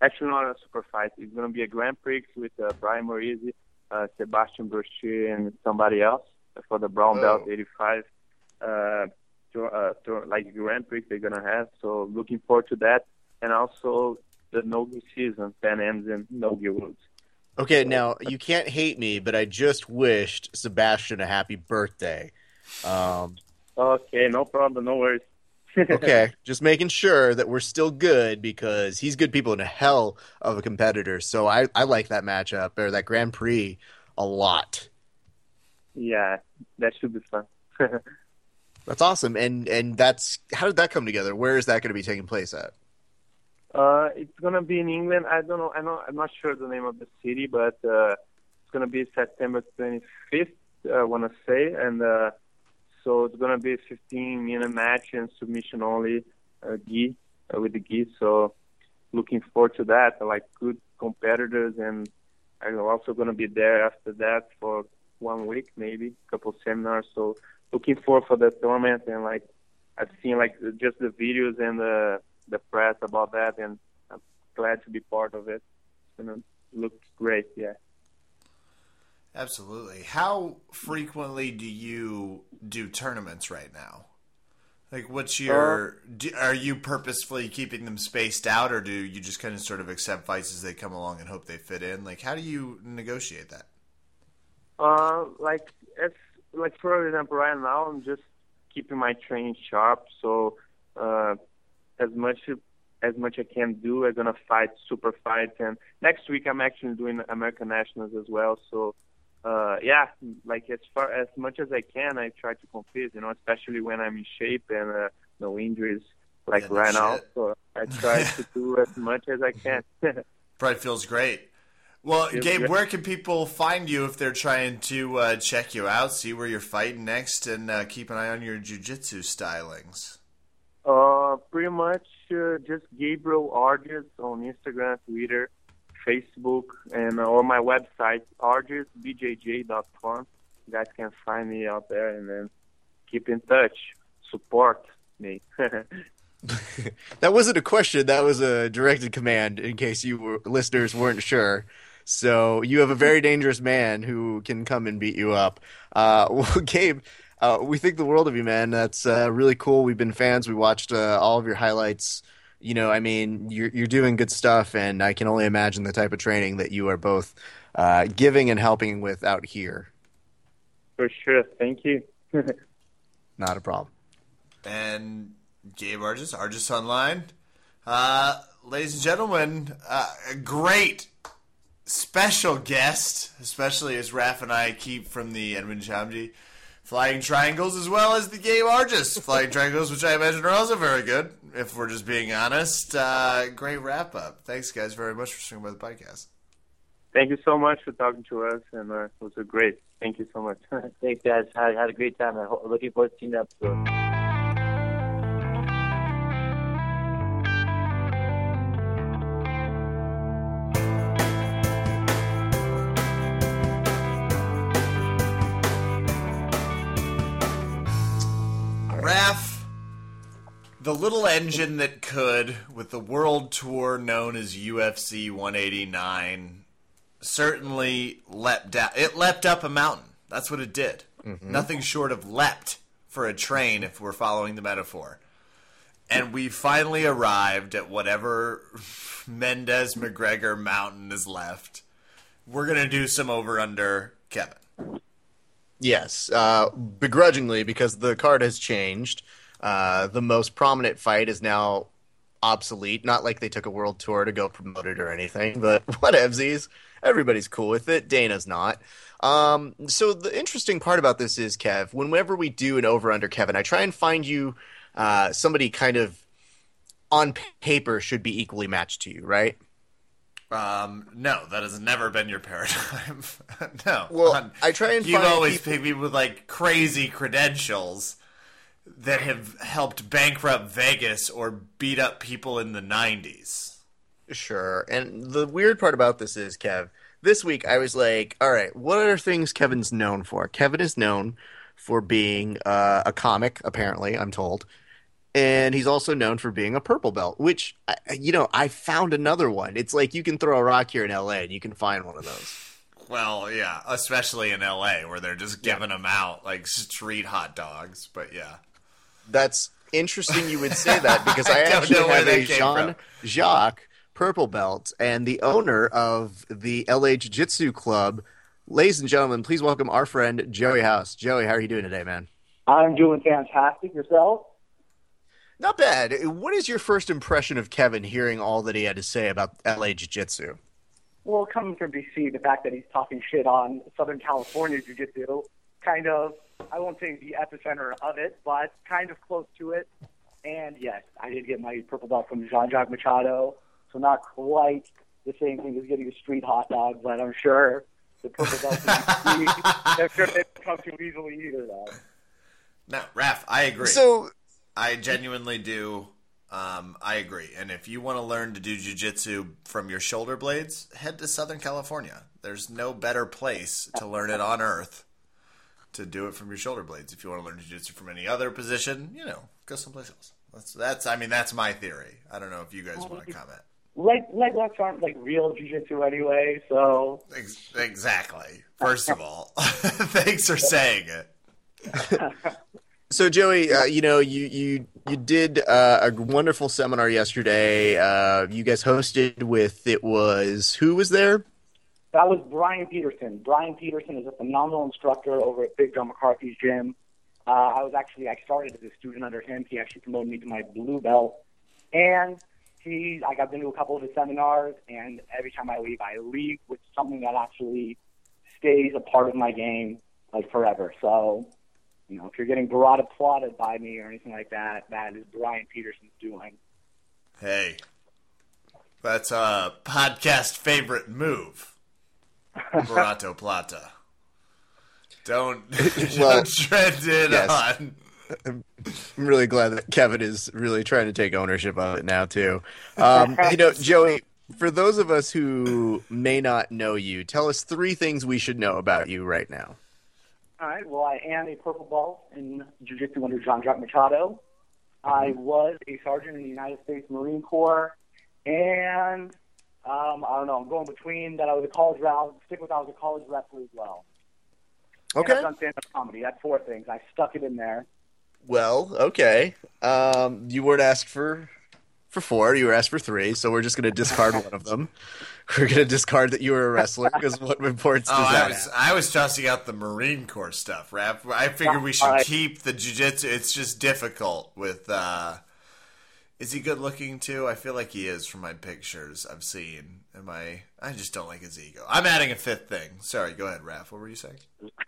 Actually, not a super fight. It's going to be a Grand Prix with uh, Brian Morizzi, uh, Sebastian Brochet, and somebody else for the brown belt Oh. 85. Uh, to, uh, to, like Grand Prix they're going to have. So looking forward to that. And also the Nogi season, Pan Ams and Nogi Roads. Okay, now you can't hate me, but I just wished Sebastian a happy birthday. Um, Okay, no problem, no worries. Okay, just making sure that we're still good because he's good people and a hell of a competitor. So I, I like that matchup or that Grand Prix a lot. Yeah, that should be fun. That's awesome. And and that's how did that come together? Where is that going to be taking place at? Uh, it's gonna be in England. I don't know. I know. I'm not sure the name of the city, but uh, it's gonna be September 25th. I want to say, and uh, so it's gonna be a 15 minute match and submission only, uh, gi uh, with the gi. So looking forward to that. I like good competitors, and I'm also gonna be there after that for one week, maybe a couple seminars. So looking forward for the tournament, and like I've seen like just the videos and the the press about that, and I'm glad to be part of it. It's gonna look great, yeah. Absolutely. How frequently do you do tournaments right now? Like, what's your? do, are you purposefully keeping them spaced out, or do you just kind of sort of accept fights as they come along and hope they fit in? Like, how do you negotiate that? Uh, like as like for example, right now I'm just keeping my training sharp. So uh, as much as much I can do, I'm gonna fight super fights, and next week I'm actually doing American Nationals as well. So uh, yeah, like as far as much as I can, I try to compete. You know, especially when I'm in shape and uh, no injuries like Yeah, right now. So I try to do as much as I can. Probably feels great. Well, Feels Gabe, great. where can people find you if they're trying to uh, check you out, see where you're fighting next, and uh, keep an eye on your jujitsu stylings? Uh, pretty much uh, just Gabriel Arges on Instagram, Twitter, Facebook, and uh, or my website argesbjj.com. You guys can find me out there, and then keep in touch, support me. That wasn't a question. That was a directed command. In case you were, listeners weren't sure. So you have a very dangerous man who can come and beat you up. Uh, well, Gabe, uh, we think the world of you, man. That's uh, really cool. We've been fans. We watched uh, all of your highlights. You know, I mean, you're you're doing good stuff, and I can only imagine the type of training that you are both uh, giving and helping with out here. For sure. Thank you. Not a problem. and Gabe Arges, Arges Online. Uh, ladies and gentlemen, uh, a great special guest, especially as Raph and I keep from the Edwin Najmi Flying Triangles as well as the Gabe Arges. Flying Triangles, which I imagine are also very good, if we're just being honest. Uh, great wrap up. Thanks, guys, very much for swinging by the podcast. Thank you so much for talking to us, and uh, it was great. Thank you so much. Thanks, guys. Had, had a great time. I'm looking forward to seeing the episode. Raph, the little engine that could, with the world tour known as UFC 189, certainly leapt down. It leapt up a mountain. That's what it did. Mm-hmm. Nothing short of leapt for a train, if we're following the metaphor. And we finally arrived at whatever Mendes McGregor mountain is left. We're gonna do some over under Kevin. Yes, uh, begrudgingly because the card has changed. Uh, the most prominent fight is now obsolete. Not like they took a world tour to go promote it or anything, but whatevsies. Everybody's cool with it. Dana's not. Um, so the interesting part about this is, Kev, whenever we do an over under Kevin, I try and find you uh, somebody kind of on paper should be equally matched to you, right? Um, no, that has never been your paradigm. no. Well, Um, I try and You've find always people- picked people with like crazy credentials that have helped bankrupt Vegas or beat up people in the '90s. Sure. And the weird part about this is, Kev, this week I was like, all right, what are things Kevin's known for? Kevin is known for being uh, a comic, apparently, I'm told. And he's also known for being a purple belt, which, you know, I found another one. It's like you can throw a rock here in LA and you can find one of those. Well, yeah, especially in LA where they're just giving them out like street hot dogs. But yeah, That's interesting you would say that because I I, actually know have that a Jean from. Jacques purple belt and the owner of the LA Jiu Jitsu Club. Ladies and gentlemen, please welcome our friend Joey House. Joey, how are you doing today, man? I'm doing fantastic. Yourself? Not bad. What is your first impression of Kevin hearing all that he had to say about LA Jiu Jitsu? Well, coming from BC, the fact that he's talking shit on Southern California Jiu Jitsu, kind of, I won't say the epicenter of it, but kind of close to it. And yes, I did get my purple belt from Jean Jacques Machado, so not quite the same thing as getting a street hot dog, but I'm sure the purple belt from BC, I'm sure it come too easily either, though. No, Raph, I agree. So, I genuinely do. Um, I agree. And if you want to learn to do jujitsu from your shoulder blades, head to Southern California. There's no better place to learn it on earth to do it from your shoulder blades. If you want to learn jujitsu from any other position, you know, go someplace else. That's that's. I mean, that's my theory. I don't know if you guys want to comment. Leg, leg locks aren't like real jiu-jitsu anyway, so Ex- exactly. First of all, thanks for saying it. so Joey, uh, you know, you you you did uh, a wonderful seminar yesterday. Uh, you guys hosted with it was who was there? That was Brian Peterson. Brian Peterson is a phenomenal instructor over at Big John McCarthy's gym. Uh, I was actually I started as a student under him. He actually promoted me to my blue belt, and he like I've been to a couple of his seminars, and every time I leave, I leave with something that actually stays a part of my game like forever. So, you know, if you're getting broad applauded by me or anything like that, that is Brian Peterson's doing. Hey, that's a podcast favorite move. Barato Plata. Don't, Well, don't trend it yes. on. I'm really glad that Kevin is really trying to take ownership of it now too. Um, you know, Joey, for those of us who may not know you, tell us three things we should know about you right now. All right. Well, I am a purple belt in Jiu-Jitsu under Jean Jacques Machado. I was a sergeant in the United States Marine Corps, and um, I don't know. I'm going between that. I was a college route. Stick with I was a college wrestler as well. And Okay. I've done stand-up comedy. That's four things. I stuck it in there. Well, okay. Um, you weren't asked for for four. You were asked for three, so we're just going to discard one of them. We're going to discard that you were a wrestler because what importance does Oh, I that was have? I was tossing out the Marine Corps stuff, Raf. I figured we should Alright. keep the jujitsu. It's just difficult with. uh Is he good looking too? I feel like he is from my pictures I've seen. Am I? I just don't like his ego. I'm adding a fifth thing. Sorry, go ahead, Raf. What were you saying?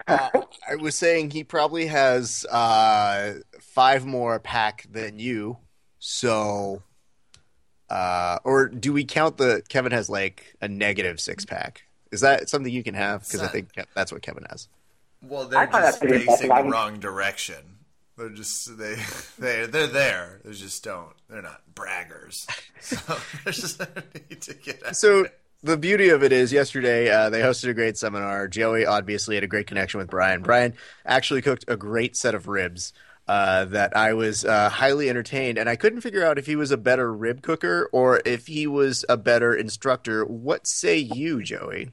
Uh, I was saying he probably has uh, five more pack than you. So, uh, or do we count the Kevin has like a negative six pack? Is that something you can have? Because I think that's what Kevin has. Well, they're find just facing the wrong direction. They're just they they they're there. They just don't. They're not braggers. So there's just need to get. out So the beauty of it is, yesterday uh, they hosted a great seminar. Joey obviously had a great connection with Brian. Brian actually cooked a great set of ribs uh, that I was uh, highly entertained, and I couldn't figure out if he was a better rib cooker or if he was a better instructor. What say you, Joey?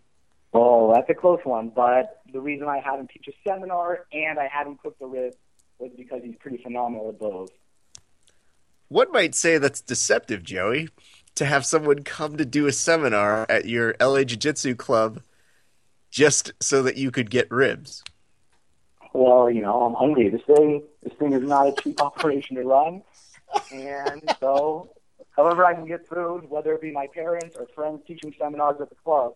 Oh, that's a close one. But the reason I had him teach a seminar and I had him cook the ribs was because he's pretty phenomenal at both. One might say that's deceptive, Joey, to have someone come to do a seminar at your LA Jiu Jitsu club just so that you could get ribs. Well, you know, I'm hungry. This thing, this thing is not a cheap operation to run, and so, however I can get food, whether it be my parents or friends teaching seminars at the club,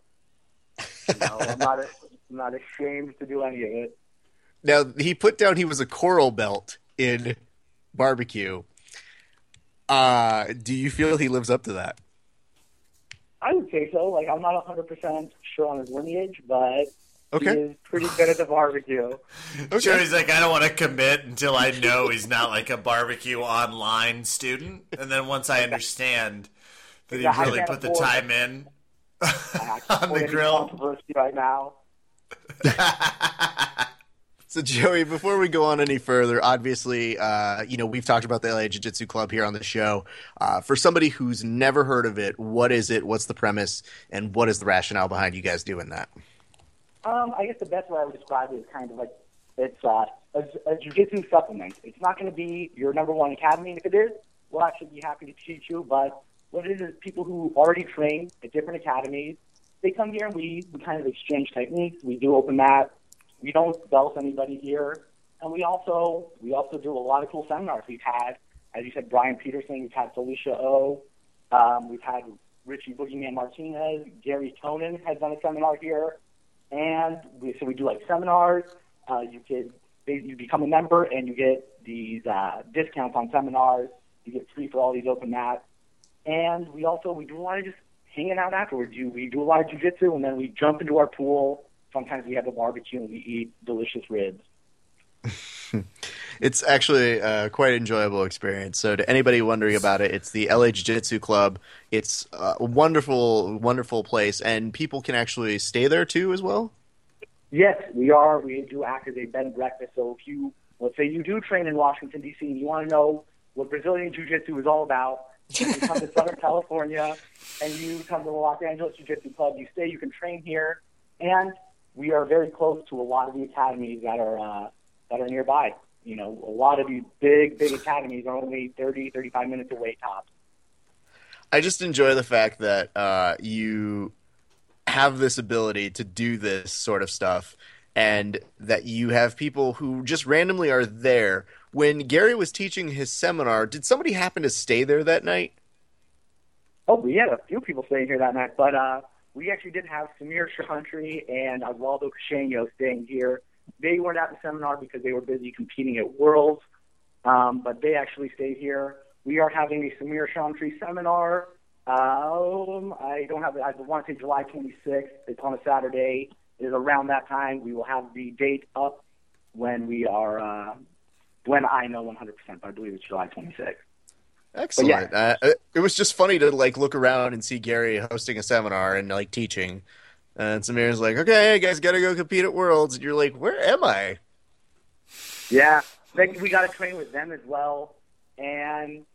you know, I'm not, I'm not ashamed to do any of it. Now he put down he was a coral belt in barbecue. Uh, do you feel he lives up to that? I would say so. Like, I'm not 100 percent sure on his lineage, but he Okay. is pretty good at the barbecue. Joey's like, I don't want to commit until I know he's not like a barbecue online student, and then once I understand that he Yeah, I really put the afford- time in I can't on the any grill. controversy right now. So Joey, before we go on any further, obviously, uh, you know we've talked about the LA Jiu Jitsu Club here on the show. Uh, for somebody who's never heard of it, what is it? What's the premise? And what is the rationale behind you guys doing that? Um, I guess the best way I would describe it is kind of like it's uh, a, a jujitsu supplement. It's not going to be your number one academy, if it is, we'll actually be happy to teach you. But what it is is people who already train at different academies. They come here and we, we kind of exchange techniques. We do open mat. We don't belt anybody here, and we also we also do a lot of cool seminars. We've had as you said, Brian Peterson. We've had Felicia O. Um, we've had Richie Boogeyman Martinez. Garry Tonon has done a seminar here, and we, so we do like seminars. Uh, you could you become a member and you get these uh, discounts on seminars. You get free for all these open mats, and we also we do a lot of just hanging out afterwards. You, we do a lot of jujitsu, and then we jump into our pool. Sometimes we have a barbecue and we eat delicious ribs. it's actually uh, quite enjoyable experience. So, to anybody wondering about it, it's the LA Jiu Jitsu Club. It's a wonderful, wonderful place, and people can actually stay there too, as well. Yes, we are. We do act as a bed and breakfast. So, if you let's say you do train in Washington D.C. and you want to know what Brazilian Jiu Jitsu is all about, you come to Southern California and you come to the Los Angeles Jiu Jitsu Club. You stay, you can train here, and we are very close to a lot of the academies that are uh, that are nearby. You know, a lot of these big, big academies are only 30, 35 minutes away tops. I just enjoy the fact that uh, you have this ability to do this sort of stuff and that you have people who just randomly are there. When Gary was teaching his seminar, did somebody happen to stay there that night? Oh, we had a few people staying here that night, but uh, we actually did have Samir Chantre and Oswaldo Cacheno staying here. They weren't at the seminar because they were busy competing at Worlds, um, but they actually stayed here. We are having a Samir Chantre seminar. Um, I don't have. I want to say July 26th. It's on a Saturday. It is around that time. We will have the date up when we are uh, when I know 100%, but I believe it's July 26th. Excellent. Yeah. Uh, it was just funny to like look around and see Gary hosting a seminar and like teaching, and Samir's like, "Okay, guys got to go compete at Worlds," and you're like, "Where am I?" Yeah, we got to train with them as well, and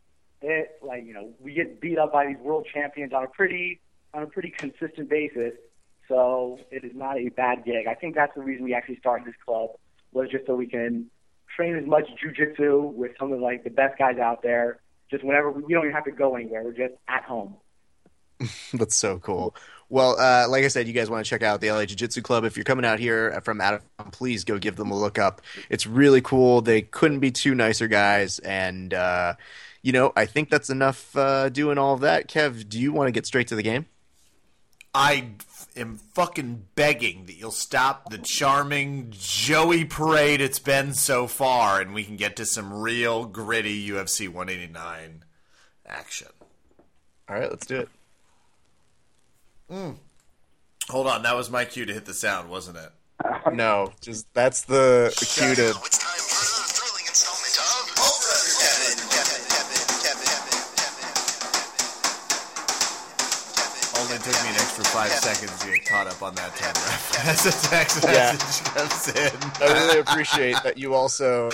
it like you know we get beat up by these world champions on a pretty on a pretty consistent basis. So it is not a bad gig. I think that's the reason we actually started this club was just so we can train as much jujitsu with some of like the best guys out there. Just whenever we don't even have to go anywhere, we're just at home. That's so cool. Well, uh, like I said, you guys want to check out the LA Jiu Jitsu Club. If you're coming out here from out of town, please go give them a look up. It's really cool. They couldn't be two nicer guys. And, uh, you know, I think that's enough uh, doing all of that. Kev, do you want to get straight to the game? I am fucking begging that you'll stop the charming Joey parade it's been so far and we can get to some real gritty UFC 189 action. All right, let's do it. Mm. Hold on, that was my cue to hit the sound, wasn't it? no, just that's the, the cue to Only took me an extra five seconds to get caught up on that ten ref as a text message comes in. I really appreciate that you also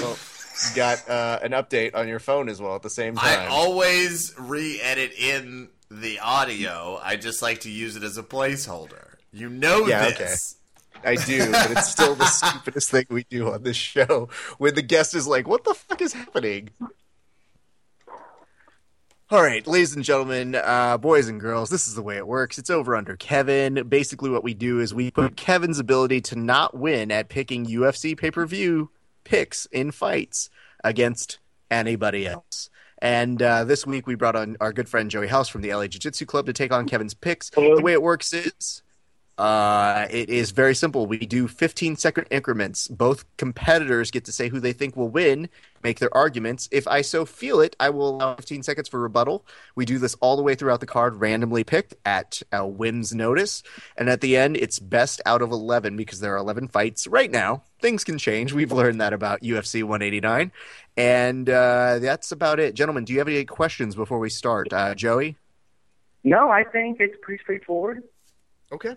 got uh, an update on your phone as well at the same time. I always re-edit in the audio. I just like to use it as a placeholder. You know yeah, this. Okay. I do, but it's still the stupidest thing we do on this show when the guest is like, "What the fuck is happening?" All right, ladies and gentlemen, uh, boys and girls, this is the way it works. It's over under Kevin. Basically, what we do is we put Kevin's ability to not win at picking UFC pay per view picks in fights against anybody else. And uh, this week, we brought on our good friend Joey House from the LA Jiu Jitsu Club to take on Kevin's picks. Hello. The way it works is uh, it is very simple. We do 15 second increments. Both competitors get to say who they think will win, make their arguments. If I so feel it, I will allow 15 seconds for rebuttal. We do this all the way throughout the card, randomly picked at a whim's notice. And at the end, it's best out of 11 because there are 11 fights right now. Things can change. We've learned that about UFC 189. And uh, that's about it. Gentlemen, do you have any questions before we start? Uh, Joey? No, I think it's pretty straightforward. Okay.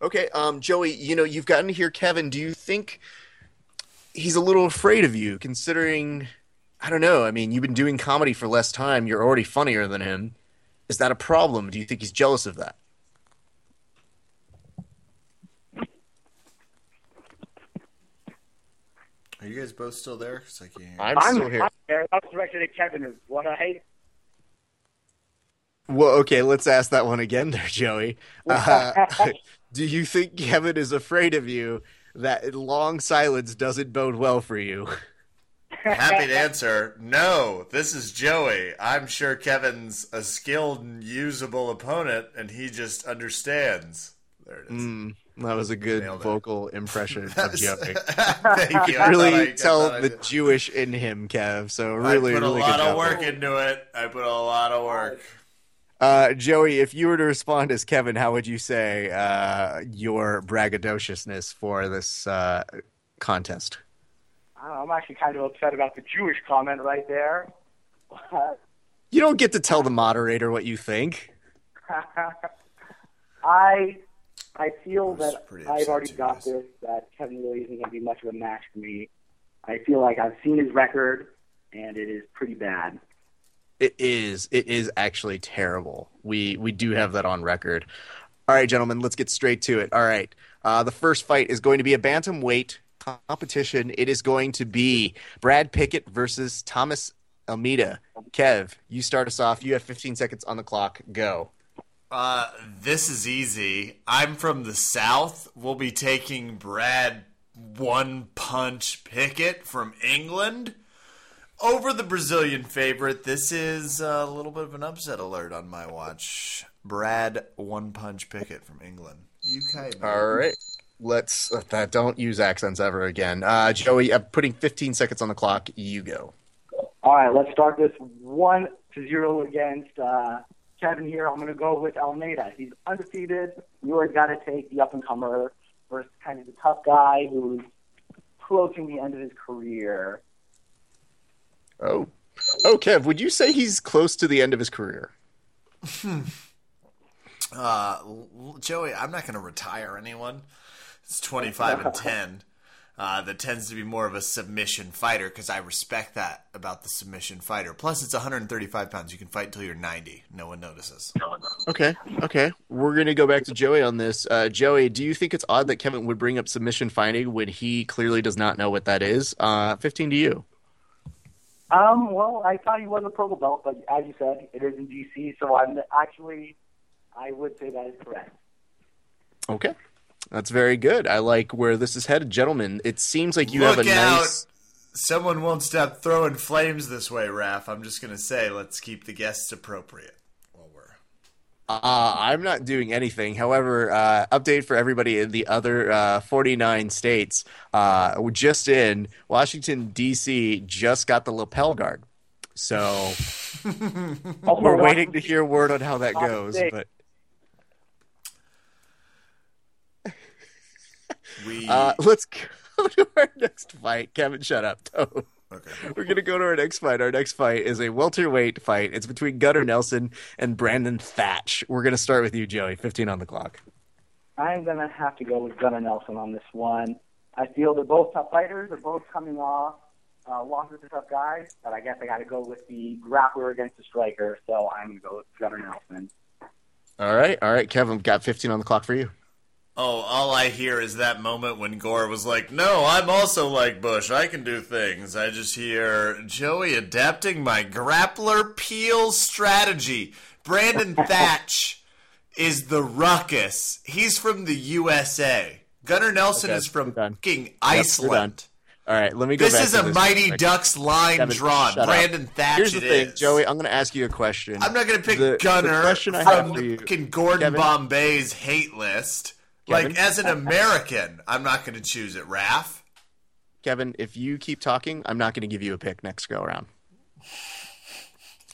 Okay, um, Joey, you know, you've gotten to hear Kevin. Do you think he's a little afraid of you, considering, I don't know, I mean, you've been doing comedy for less time. You're already funnier than him. Is that a problem? Do you think he's jealous of that? Are you guys both still there? Cause I can't. I'm, I'm still here. I'm. That's directed at Kevin. Is what I hate. Well, okay, let's ask that one again there, Joey. Uh, do you think Kevin is afraid of you that long silence doesn't bode well for you? happy to answer. No, this is Joey. I'm sure Kevin's a skilled and usable opponent, and he just understands. There it is. Mm, that was a good vocal impression of Joey. Thank you. I really I- I tell thought I the. Jewish in him, Kev. So I really, put really a lot good of job. work into it. I put a lot of work. Uh, Joey, if you were to respond as Kevin, how would you say uh, your braggadociousness for this uh, contest? I don't know, I'm actually kind of upset about the Jewish comment right there. You don't get to tell the moderator what you think. I I feel I that I've already got guys. this. That Kevin really isn't going to be much of a match for me. I feel like I've seen his record, and it is pretty bad. It is. It is actually terrible. We we do have that on record. All right, gentlemen, let's get straight to it. All right. Uh, the first fight is going to be a bantamweight competition. It is going to be Brad Pickett versus Thomas Almeida. Kev, you start us off. You have 15 seconds on the clock. Go. Uh, this is easy. I'm from the South. We'll be taking Brad One Punch Pickett from England over the Brazilian favorite. This is a little bit of an upset alert on my watch. Brad One Punch Pickett from England. UK. All right. Let's uh. Don't use accents ever again. Uh, Joey, I'm putting 15 seconds on the clock. You go. All right, let's start this one to zero against uh, Kevin here. I'm going to go with Almeida. He's undefeated. You always got to take the up and comer versus kind of the tough guy who's approaching the end of his career. Oh. Oh, Kev, would you say he's close to the end of his career? Uh, Joey, I'm not going to retire anyone. It's 25 and 10. Uh, that tends to be more of a submission fighter because I respect that about the submission fighter. Plus, it's 135 pounds. You can fight until you're 90. No one notices. Okay, okay. We're gonna go back to Joey on this. Uh, Joey, do you think it's odd that Kevin would bring up submission fighting when he clearly does not know what that is? Uh, Fifteen to you. Um, well, I thought he was a purple belt, but as you said, it is in DC, so I'm actually, I would say that is correct. Okay, that's very good. I like where this is headed, gentlemen. It seems like you Look have a out. nice. Someone won't stop throwing flames this way, Raf. I'm just going to say, let's keep the guests appropriate. While we're Uh, I'm not doing anything. However, uh, update for everybody in the other uh, 49 states. Uh, we're just in Washington D.C. Just got the lapel guard, so we're waiting to hear word on how that goes. But we. uh, let's go to our next fight. Kevin, shut up. Don't. okay. We're gonna go to our next fight. Our next fight is a welterweight fight. It's between Gunnar Nelson and Brandon Thatch. We're gonna start with you, Joey. 15 on the clock. I'm going to have to go with Gunnar Nelson on this one. I feel they're both tough fighters. They're both coming off uh, losses to tough guys, but I guess I got to go with the grappler against the striker, so I'm going to go with Gunnar Nelson. All right, all right, Kevin. Got 15 on the clock for you. Oh, all I hear is that moment when Gore was like, "No, I'm also like Bush. I can do things." I just hear Joey adapting my grappler peel strategy. Brandon Thatch is the ruckus. He's from the USA. Gunnar Nelson Okay, is from fucking. Iceland. All right, let me go this is a this Mighty. Ducks line Kevin, drawn. shut up. Brandon Thatch. Here's the thing, is. Joey. I'm going to ask you a question. I'm not going to pick The- the Gunner question I have from for you- fucking Gordon Kevin? Bombay's hate list. Kevin? Like, as an American, I'm not going to choose it, Raf. Kevin, if you keep talking, I'm not going to give you a pick next go around.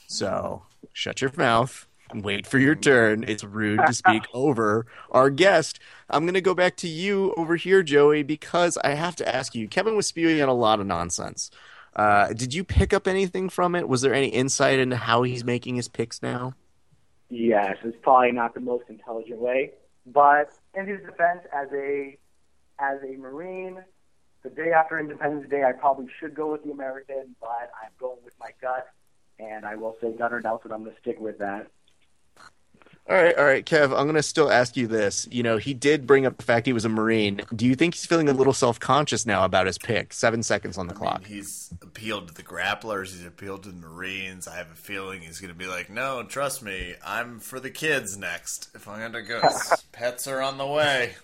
So shut your mouth and wait for your turn. It's rude to speak over our guest. I'm going to go back to you over here, Joey, because I have to ask you. Kevin was spewing out a lot of nonsense. Uh, did you pick up anything from it? Was there any insight into how he's making his picks now? Yes, it's probably not the most intelligent way, but in his defense, as a as a Marine, the day after Independence Day, I probably should go with the American, but I'm going with my gut, and I will say Gunnar Nelson. I'm going to stick with that. All right, all right, Kev. I'm going to still ask you this. You know, he did bring up the fact he was a Marine. Do you think he's feeling a little self conscious now about his pick? Seven seconds on the I clock. mean, he's appealed to the grapplers. He's appealed to the Marines. I have a feeling he's going to be like, no, trust me, I'm for the kids next. If I'm going to go, pets are on the way.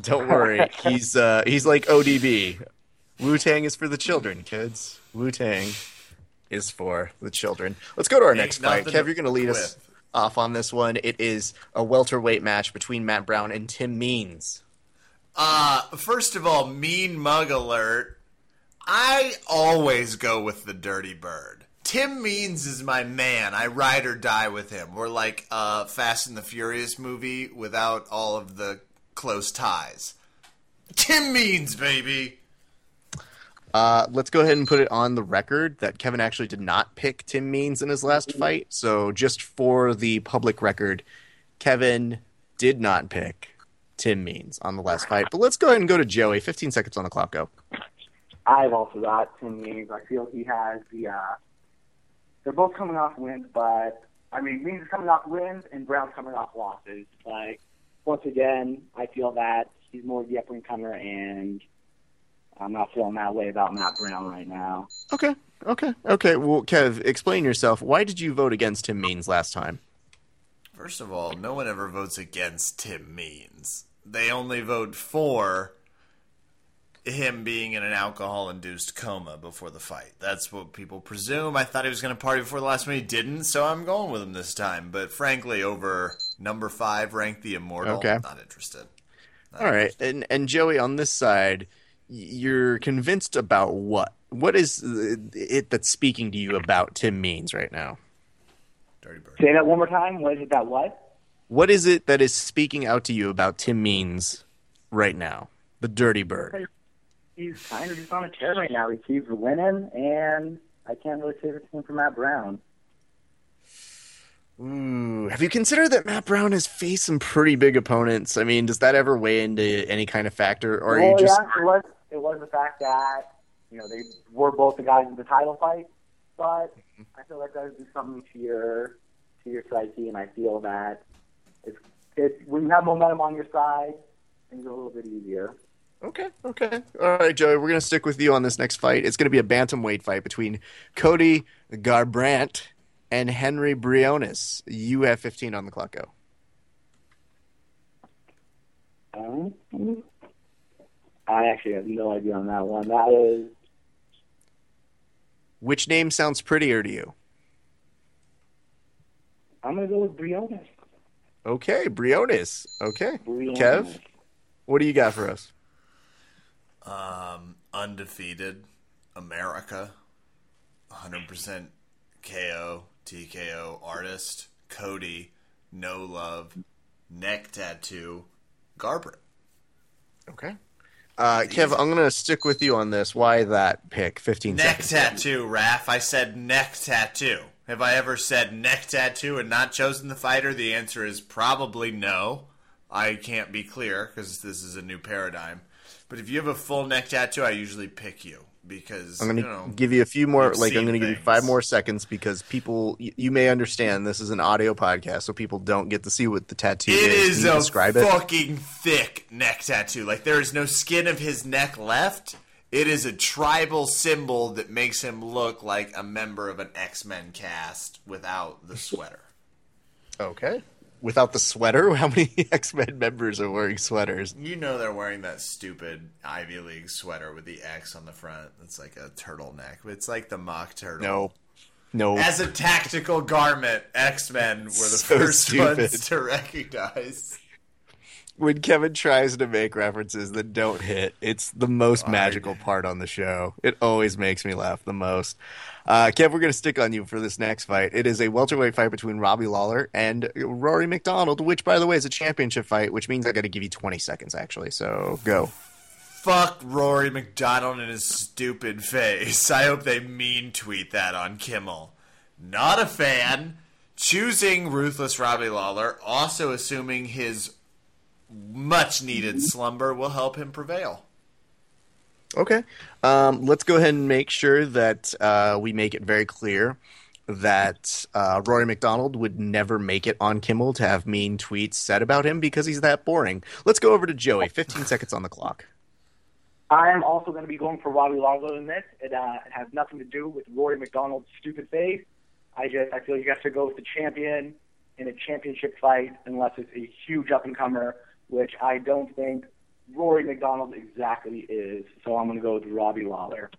Don't worry. He's uh he's like ODB. Wu Tang is for the children, kids. Wu Tang is for the children. Let's go to our Ain't next fight. Kev, you're going to lead us with. Off on this one. It is a welterweight match between Matt Brown and Tim Means. Uh, first of all, mean mug alert. I always go with the dirty bird. Tim Means is my man. I ride or die with him. We're like a Fast and the Furious movie without all of the close ties. Tim Means, baby. Uh, let's go ahead and put it on the record that Kevin actually did not pick Tim Means in his last fight. So, just for the public record, Kevin did not pick Tim Means on the last fight. But let's go ahead and go to Joey. 15 seconds on the clock. Go. I've also got Tim Means. I feel he has the. Uh, they're both coming off wins, but I mean, Means is coming off wins and Brown's coming off losses. Like once again, I feel that he's more of the up and comer, and I'm not feeling that way about Matt Brown right now. Okay. Okay. Okay. Well, Kev, explain yourself. Why did you vote against Tim Means last time? First of all, no one ever votes against Tim Means. They only vote for him being in an alcohol induced coma before the fight. That's what people presume. I thought he was going to party before the last one. He didn't, so I'm going with him this time. But frankly, over number five, rank the immortal, Okay. not interested. Not All right. And and Joey on this side, y- you're convinced about what? What is it that's speaking to you about Tim Means right now? Dirty bird. Say that one more time. What is it that what? What is it that is speaking out to you about Tim Means right now? The dirty bird. He's kind of just on a tear right now. He keeps winning, and I can't really say the same for Matt Brown. Ooh, have you considered that Matt Brown has faced some pretty big opponents? I mean, does that ever weigh into any kind of factor, or are you just yeah, it was it was the fact that you know they were both the guys in the title fight, but I feel like that would do something to your to your psyche, and I feel that it's it's when you have momentum on your side, things are a little bit easier. Okay, okay. All right, Joey, we're going to stick with you on this next fight. It's going to be a bantamweight fight between Cody Garbrandt and Henry Briones. You have 15 on the clock. Go. Um, I actually have no idea on that one. That is Which name sounds prettier to you? I'm gonna go with Briones. Okay, Briones. Okay. Briones. Kev, what do you got for us? Um, undefeated America, 100% KO, TKO artist, Cody, no love, neck tattoo, Garbrandt. Okay. Uh, Kev, I'm going to stick with you on this. Why that pick? 15 Neck seconds. tattoo, Raf. I said neck tattoo. Have I ever said neck tattoo and not chosen the fighter? The answer is probably no. I can't be clear because this is a new paradigm. But if you have a full neck tattoo, I usually pick you because I'm going to you know, give you a few more, like, I'm going to give you five more seconds because people, you, you may understand this is an audio podcast, so people don't get to see what the tattoo It is. is a describe it? fucking thick neck tattoo. Like there is no skin of his neck left. It is a tribal symbol that makes him look like a member of an X Men cast without the sweater. Okay. Without the sweater, how many X Men members are wearing sweaters? You know they're wearing that stupid Ivy League sweater with the X on the front. It's like a turtleneck. It's like the mock turtle. No. No. As a tactical garment, X Men were the So first stupid. ones to recognize. when Kevin tries to make references that don't hit, it's the most magical part on the show. It always makes me laugh the most. Uh, Kev, we're going to stick on you for this next fight. It is a welterweight fight between Robbie Lawler and Rory MacDonald, which, by the way, is a championship fight, which means I got to give you 20 seconds, actually. So go. Fuck Rory MacDonald and his stupid face. I hope they mean tweet that on Kimmel. Not a fan. Choosing ruthless Robbie Lawler, also assuming his much needed slumber will help him prevail. Okay. Um, let's go ahead and make sure that uh, we make it very clear that uh, Rory MacDonald would never make it on Kimmel to have mean tweets said about him because he's that boring. Let's go over to Joey. 15 seconds on the clock. I am also going to be going for Robbie Lawler in this. It, uh, it has nothing to do with Rory MacDonald's stupid face. I just I feel you have to go with the champion in a championship fight unless it's a huge up and comer, which I don't think Rory MacDonald exactly is. So I'm going to go with Robbie Lawler.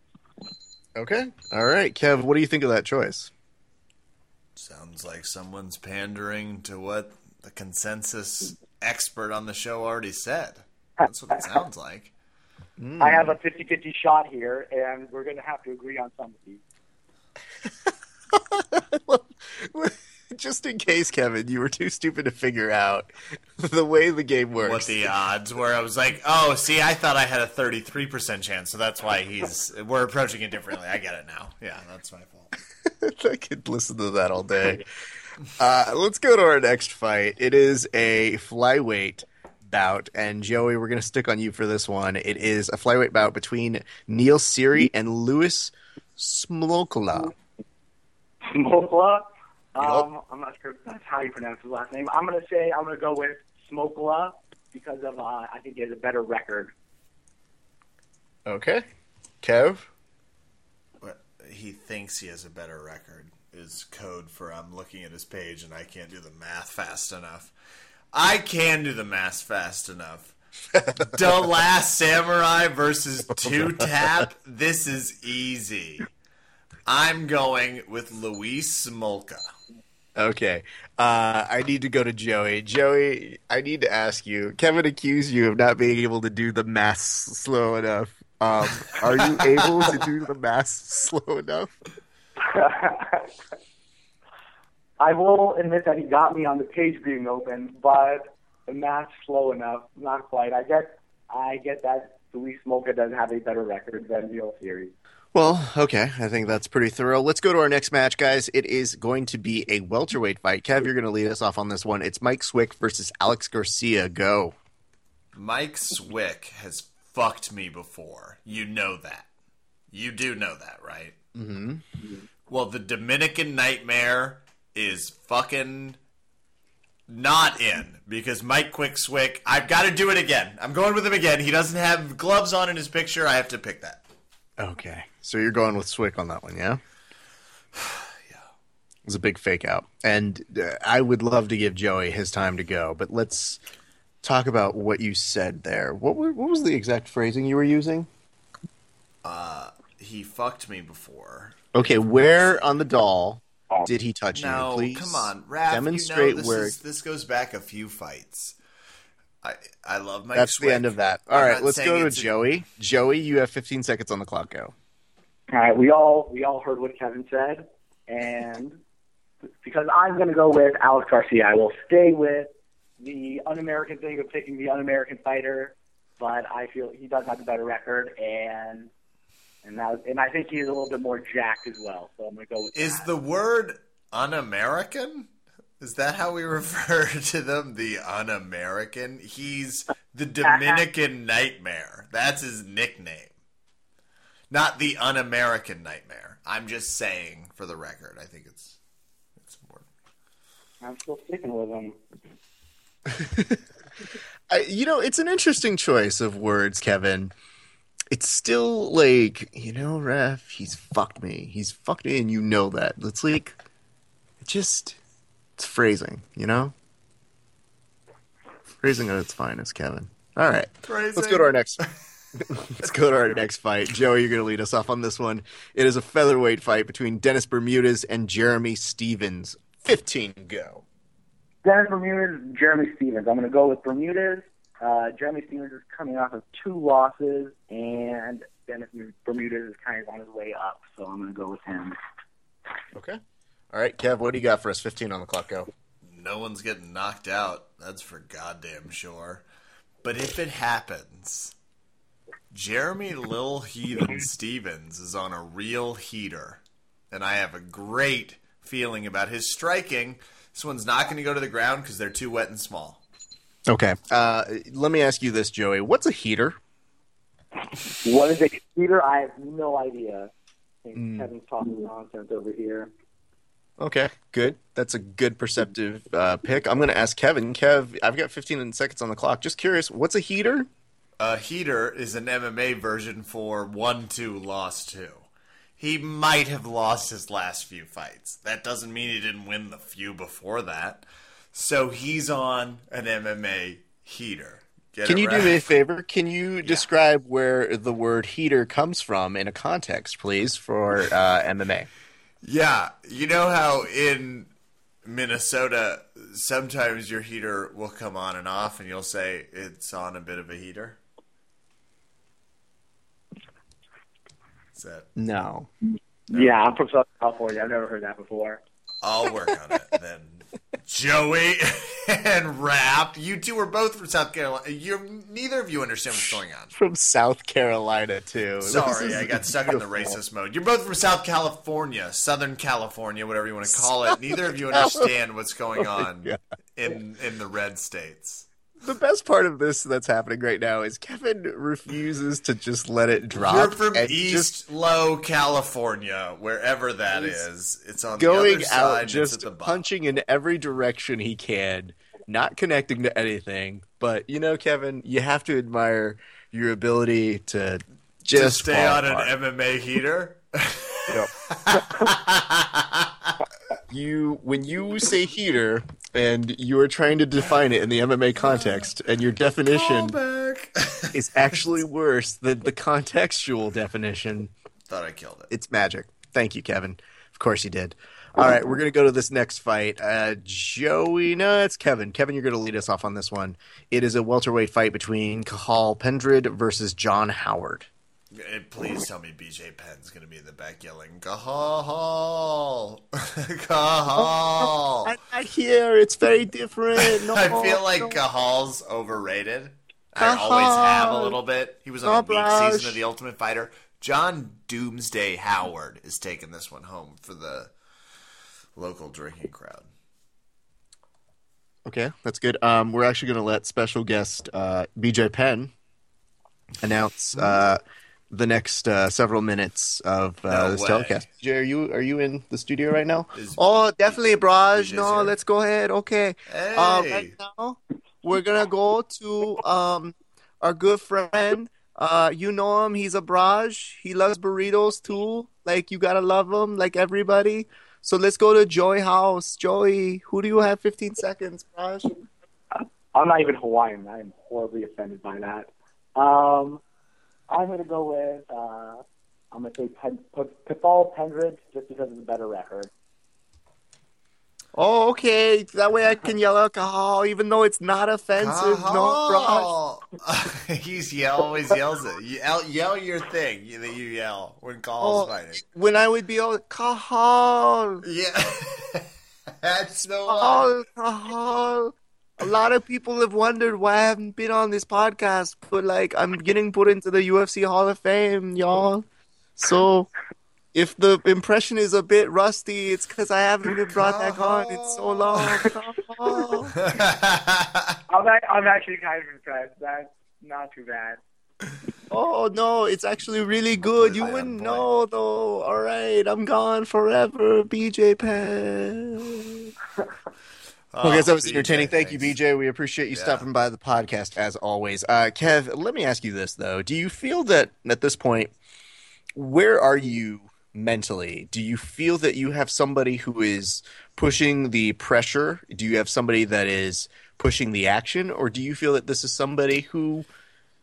Okay. All right, Kev. What do you think of that choice? Sounds like someone's pandering to what the consensus expert on the show already said. That's what it sounds like. Hmm. I have a 50-50 shot here, and we're going to have to agree on something. Just in case, Kevin, you were too stupid to figure out the way the game works. What the odds were? I was like, oh, see, I thought I had a 33% chance, so that's why he's. We're approaching it differently. I get it now. Yeah, that's my fault. I could listen to that all day. Uh, let's go to our next fight. It is a flyweight bout, and Joey, we're going to stick on you for this one. It is a flyweight bout between Neil Seery and Louis Smolkola. Smokla. Um, I'm not sure if that's how you pronounce his last name. I'm going to say I'm going to go with Smokla because of uh, I think he has a better record. Okay, Kev. But he thinks he has a better record is code for I'm looking at his page and I can't do the math fast enough. I can do the math fast enough. the Last Samurai versus Two Tap. This is easy. I'm going with Luis Smolka. Okay, uh, I need to go to Joey. Joey, I need to ask you. Kevin accused you of not being able to do the math slow enough. Um, are you able to do the math slow enough? I will admit that he got me on the page being open, but the math's slow enough. Not quite. I get, I get that Luis Smolka does have a better record than Neil Series. Well, okay. I think that's pretty thorough. Let's go to our next match, guys. It is going to be a welterweight fight. Kev, you're going to lead us off on this one. It's Mike Swick versus Alex Garcia. Go. Mike Swick has fucked me before. You know that. You do know that, right? Mm-hmm. Well, the Dominican Nightmare is fucking not in because Mike Quick Swick. I've got to do it again. I'm going with him again. He doesn't have gloves on in his picture. I have to pick that. Okay. So you're going with Swick on that one, yeah? Yeah. It was a big fake out. And uh, I would love to give Joey his time to go, but let's talk about what you said there. What, were, what was the exact phrasing you were using? He fucked me before. Okay, where on the doll did he touch No, you? Please come on, Raf. demonstrate you know this where. is- this goes back a few fights. I I love Mike. That's Swick. the end of that. All I'm right, let's go to it's a- Joey. Joey, you have 15 seconds on the clock. Go. All right, we all we all heard what Kevin said, and because I'm going to go with Alex Garcia, I will stay with the un-American thing of picking the un-American fighter, but I feel he does have a better record, and and that, and I think he's a little bit more jacked as well. So I'm going to go with Is that. the word un-American? Is that how we refer to them? The un-American? He's the Dominican Nightmare. That's his nickname. Not the un-American Nightmare. I'm just saying, for the record, I think it's it's important. I'm still sticking with him. I, you know, it's an interesting choice of words, Kevin. It's still like, you know, ref, he's fucked me. He's fucked me, and you know that. It's like, it just, it's phrasing, you know? Phrasing at its finest, Kevin. All right. Let's go to our next. Let's go to our next fight. Joey, you're going to lead us off on this one. It is a featherweight fight between Dennis Bermudez and Jeremy Stephens. 15 go. Dennis Bermudez, Jeremy Stephens. I'm going to go with Bermudez. Uh, Jeremy Stephens is coming off of two losses, and Dennis Bermudez is kind of on his way up, so I'm going to go with him. Okay. All right, Kev, what do you got for us? 15 on the clock, go. No one's getting knocked out. That's for goddamn sure. But if it happens, Jeremy Lil Heathen Stephens is on a real heater. And I have a great feeling about his striking. This one's not going to go to the ground because they're too wet and small. Okay. Uh, let me ask you this, Joey. What's a heater? What is a heater? I have no idea. I think Kevin's talking nonsense over here. Okay, good. That's a good perceptive uh, pick. I'm going to ask Kevin. Kev, I've got 15 seconds on the clock. Just curious, what's a heater? A heater is an MMA version for 1 2 lost 2. He might have lost his last few fights. That doesn't mean he didn't win the few before that. So he's on an MMA heater. Get Can you do me a favor? Can you describe where the word heater comes from in a context, please, for uh, MMA? Yeah, you know how in Minnesota sometimes your heater will come on and off, and you'll say it's on a bit of a heater. Is that? No. Yeah, I'm from Southern California. I've never heard that before. I'll work on it then. Joey and Raf, you two are both from South Carolina. You're neither of you understand what's going on. From South Carolina, too. Sorry, I got stuck in the racist mode. You're both from South California, Southern California, whatever you want to call it. Neither of you understand what's going on God. in in the red states. The best part of this that's happening right now is Kevin refuses to just let it drop. You're from East just Low California, wherever that is. It's on the going other out, just punching in every direction he can, not connecting to anything. But you know, Kevin, you have to admire your ability to to just stay fall on an. MMA heater. You when you say heater and you are trying to define it in the MMA context, and your definition is actually worse than the contextual definition. Thought I killed it. It's magic. Thank you, Kevin. Of course you did. All right, we're gonna go to this next fight. Uh, Joey, no, it's Kevin. Kevin, you're gonna lead us off on this one. It is a welterweight fight between Cathal Pendred versus John Howard. Eh, Please tell me BJ Penn's going to be in the back yelling, Gahal! Gahal! I, I hear it's very different. No, I feel like no. Gahal's overrated. I always have a little bit. He was on the season of The Ultimate Fighter. John Doomsday Howard is taking this one home for the local drinking crowd. Okay, that's good. Um, we're actually going to let special guest uh, BJ Penn announce uh, the next uh, several minutes of uh, No this way. telecast. BJ, are you are you in the studio right now? Is- oh, definitely, Braj. BJ's No, here? let's go ahead. Okay. Uh, Hey! right now, we're gonna go to um our good friend. Uh, you know him. He's a Braj. He loves burritos too. Like you gotta love him, like everybody. So let's go to Joey House. Joey, who do you have? Fifteen seconds, Braj. I'm not even Hawaiian. I am horribly offended by that. Um, I'm going to go with, uh, I'm going to say Pen- P- Pendred just because it's a better record. Oh, okay. That way I can yell alcohol, even though it's not offensive. No! He's yell, always yells it. You yell, yell your thing that you yell when Gahal's Oh, fighting. when I would be all alcohol, Yeah. That's the one. alcohol. A lot of people have wondered why I haven't been on this podcast, but like I'm getting put into the UFC Hall of Fame, y'all. So if the impression is a bit rusty, it's because I haven't been brought back on in so long. I'm, a- I'm actually kind of impressed. That's not too bad. Oh no, it's actually really good. You wouldn't know though. All right, I'm gone forever, BJ Penn. Oh, Okay, so that was BJ, entertaining. Thank you. BJ. We appreciate you Yeah. stopping by the podcast as always. Uh, Kev, let me ask you this though: Do you feel that at this point, where are you mentally? Do you feel that you have somebody who is pushing the pressure? Do you have somebody that is pushing the action, or do you feel that this is somebody who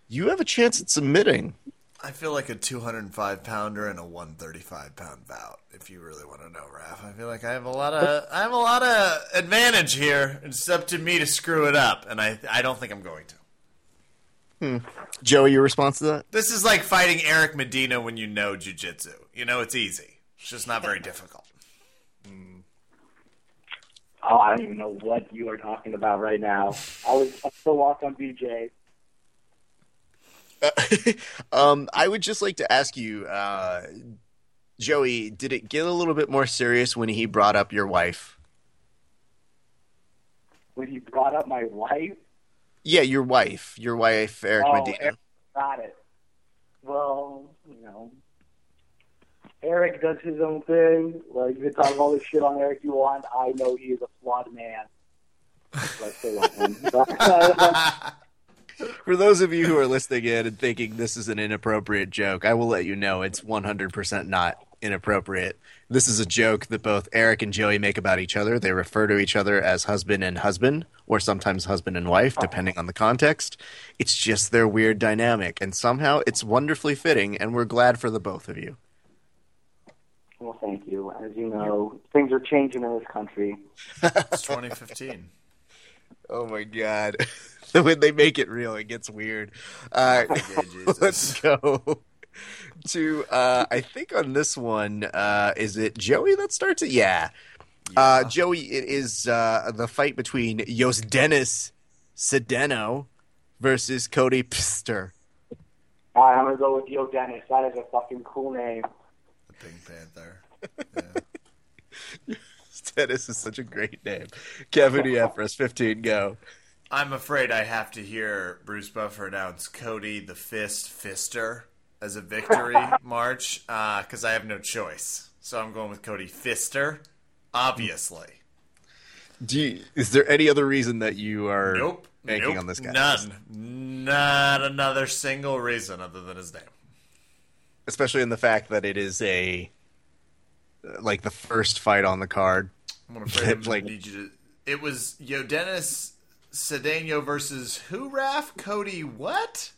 you have a chance at submitting? I feel like a 205 pounder and a 135 pound bout. If you really want to know, Raf, I feel like I have a lot of I have a lot of advantage here. It's up to me to screw it up, and I I don't think I'm going to. Hmm. Joey, your response to that? This is like fighting Eric Medina when you know jujitsu. You know, it's easy. It's just not very difficult. Oh, I don't even know what you are talking about right now. I was I'm still lost on BJ. um, I would just like to ask you, uh, Joey, did it get a little bit more serious when he brought up your wife? When you brought up my wife, Yeah, your wife, your wife, Eric Oh, Medina. Eric got it. Well, you know, Eric does his own thing. Like you can talk all the shit on Eric you want. I know he is a flawed man. For those of you who are listening in and thinking this is an inappropriate joke, I will let you know it's 100% not. inappropriate. This is a joke that both Eric and Joey make about each other. They refer to each other as husband and husband, or sometimes husband and wife, depending on the context. It's just their weird dynamic, and somehow it's wonderfully fitting, and we're glad for the both of you. Well, thank you. As you know, things are changing in this country. It's 2015. Oh my god. when they make it real, it gets weird. Uh, Yeah, let's go to uh, I think on this one, uh, is it Joey that starts it? Yeah. Uh, Joey, it is uh, the fight between Yos Dennis Sedeno versus Cody Pfister. All right, I'm gonna go with Yo Dennis. That is a fucking cool name. The Pink Panther. Dennis is such a great name. Kevin, who you have for us? 15, go. I'm afraid I have to hear Bruce Buffer announce Cody the Fist Fister as a victory march uh, because I have no choice. So I'm going with Cody Pfister, obviously. Do you, is there any other reason that you are Nope. banking nope, on this guy? None. Not another single reason other than his name. Especially in the fact that it is a like the first fight on the card. I'm afraid I'm Like- gonna need you to. It was Yosdenis Cedeno versus who? Raf Cody what?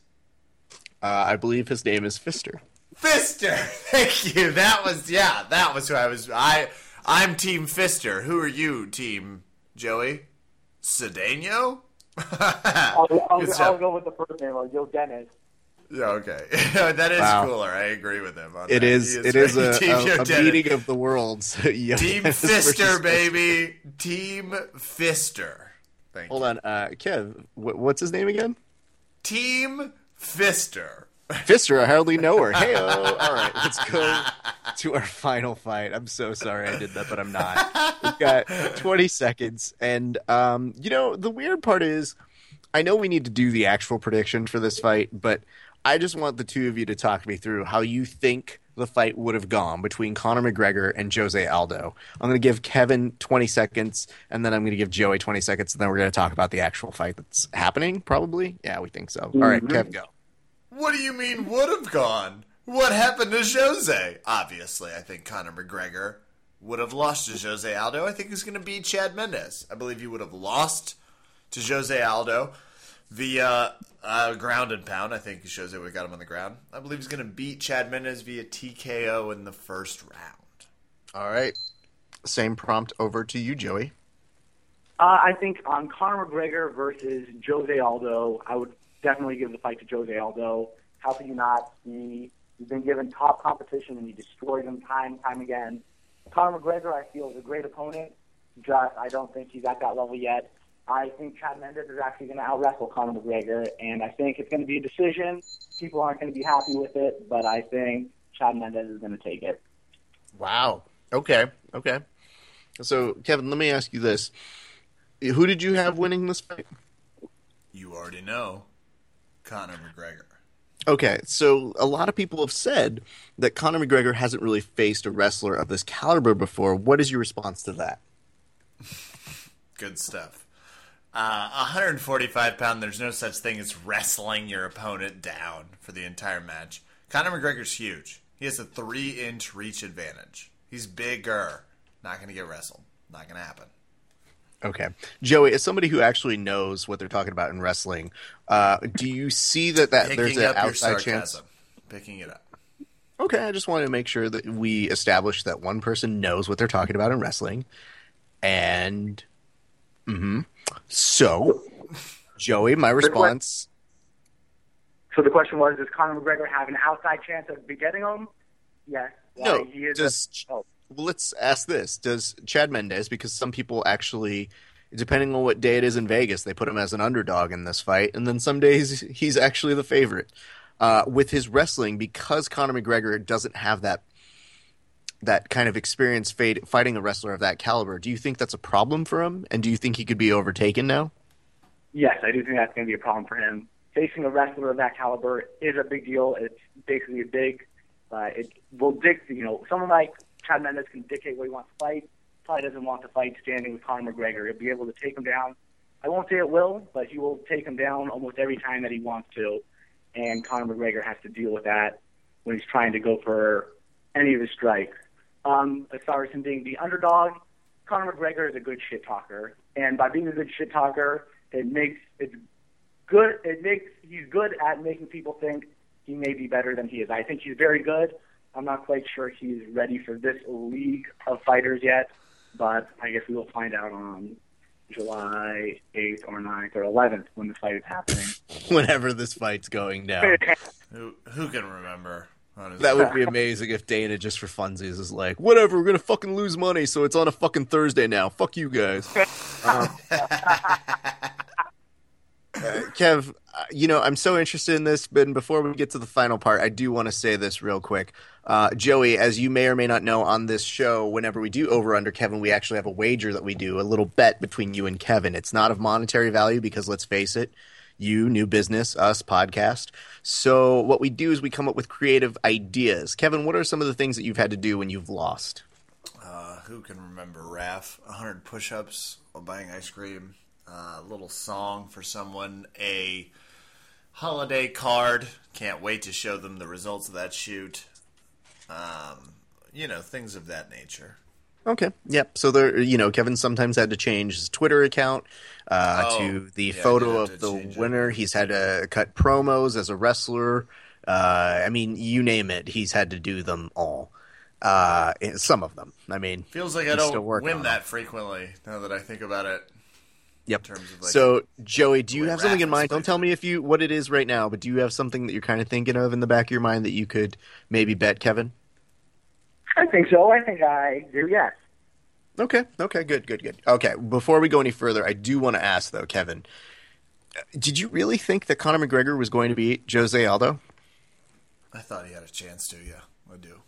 Uh, I believe his name is Pfister. Pfister. Thank you. That was yeah. That was who I was. I I'm Team Pfister. Who are you, Team Joey? Cedeno. I'll, I'll, I'll go with the first name, like Yosdenis. Yeah, okay. that is Wow. cooler. I agree with him. It that. is. He It is a, a, a meeting of the worlds. Team Pfister, baby. Team Pfister. Thank Hold you. on, uh, Kev. Wh- what's his name again? Team Pfister. Fister. I hardly know her. Hey, all right. Let's go to our final fight. I'm so sorry I did that, but I'm not. We've got 20 seconds, and um, you know the weird part is, I know we need to do the actual prediction for this fight, but I just want the two of you to talk me through how you think the fight would have gone between Conor McGregor and Jose Aldo. I'm going to give Kevin 20 seconds, and then I'm going to give Joey 20 seconds, and then we're going to talk about the actual fight that's happening. Probably, yeah, we think so. All right, Kev, go. What do you mean would have gone? What happened to Jose? Obviously, I think Conor McGregor would have lost to Jose Aldo. I think he's going to beat Chad Mendes. I believe he would have lost to Jose Aldo via uh, ground and pound. I think shows would we got him on the ground. I believe he's going to beat Chad Mendes via TKO in the first round. All right. Same prompt over to you, Joey. Uh, I think on Conor McGregor versus Jose Aldo, I would definitely give the fight to Jose Aldo. How could you not? He, he's been given top competition and he destroyed him time and time again. Conor McGregor, I feel, is a great opponent. Just I don't think he's at that level yet. I think Chad Mendes is actually going to out wrestle Conor McGregor, and I think it's going to be a decision. People aren't going to be happy with it, but I think Chad Mendes is going to take it. Wow. Okay. Okay. So, Kevin, let me ask you this: Who did you have winning this fight? You already know Conor McGregor. Okay, so a lot of people have said that Conor McGregor hasn't really faced a wrestler of this caliber before. What is your response to that? Good stuff. Uh, 145 pound. There's no such thing as wrestling your opponent down for the entire match. Conor McGregor's huge. He has a three inch reach advantage. He's bigger. Not going to get wrestled. Not going to happen. Okay, Joey, as somebody who actually knows what they're talking about in wrestling, uh, do you see that, that there's an outside chance? Picking it up. Okay, I just wanted to make sure that we establish that one person knows what they're talking about in wrestling. And hmm so Joey, my response So the question was, does Conor McGregor have an outside chance of begetting him? Yes. No, he is. does a, oh, well, let's ask this. Does Chad Mendes because some people actually depending on what day it is in Vegas, they put him as an underdog in this fight, and then some days he's actually the favorite. Uh, with his wrestling, because Conor McGregor doesn't have that that kind of experience fade, fighting a wrestler of that caliber, do you think that's a problem for him? And do you think he could be overtaken now? yes, I do think that's going to be a problem for him. Facing a wrestler of that caliber is a big deal. It's basically a big. Uh, it will dictate. You know, someone like Chad Mendes can dictate what he wants to fight. Probably doesn't want to fight standing with Conor McGregor. He'll be able to take him down. I won't say it will, but he will take him down almost every time that he wants to. And Conor McGregor has to deal with that when he's trying to go for any of his strikes. Um, as far as him being the underdog, Conor McGregor is a good shit talker, and by being a good shit talker, it makes it's good. It makes he's good at making people think he may be better than he is. I think he's very good. I'm not quite sure he's ready for this league of fighters yet, but I guess we will find out on July 8th or 9th or 11th when the fight is happening. Whenever this fight's going down. Who who can remember? Honestly. That would be amazing if Dana, just for funsies, is like, whatever, we're gonna fucking lose money, so it's on a fucking Thursday now. Fuck you guys. Um, uh, Kev, uh, you know, I'm so interested in this, but before we get to the final part, I do want to say this real quick. Uh, Joey, as you may or may not know on this show, whenever we do over under Kevin, we actually have a wager that we do, a little bet between you and Kevin. It's not of monetary value because let's face it, you, new business, us, podcast. So what we do is we come up with creative ideas. Kevin, what are some of the things that you've had to do when you've lost? Uh, who can remember Raf? 100 push ups while buying ice cream, a little song for someone, a holiday card. Can't wait to show them the results of that shoot. Um, you know, things of that nature. Okay. Yep. So there, you know, Kevin sometimes had to change his Twitter account uh, Oh, to the yeah, photo of the change it. winner. He's had to cut promos as a wrestler. Uh, I mean, you name it, he's had to do them all. Uh, some of them. I mean, Feels like I don't working win on that frequently now that I think about it. Yep. In terms of like, so, Joey, do you have something in mind? Don't tell me if you what it is right now, but do you have something that you're kind of thinking of in the back of your mind that you could maybe bet Kevin? I think so. I think I do. Yes. Okay. Okay. Good. Good. Good. Okay. Before we go any further, I do want to ask though, Kevin. uh, Did you really think that Conor McGregor was going to beat Jose Aldo? I thought he had a chance to. Yeah, I do.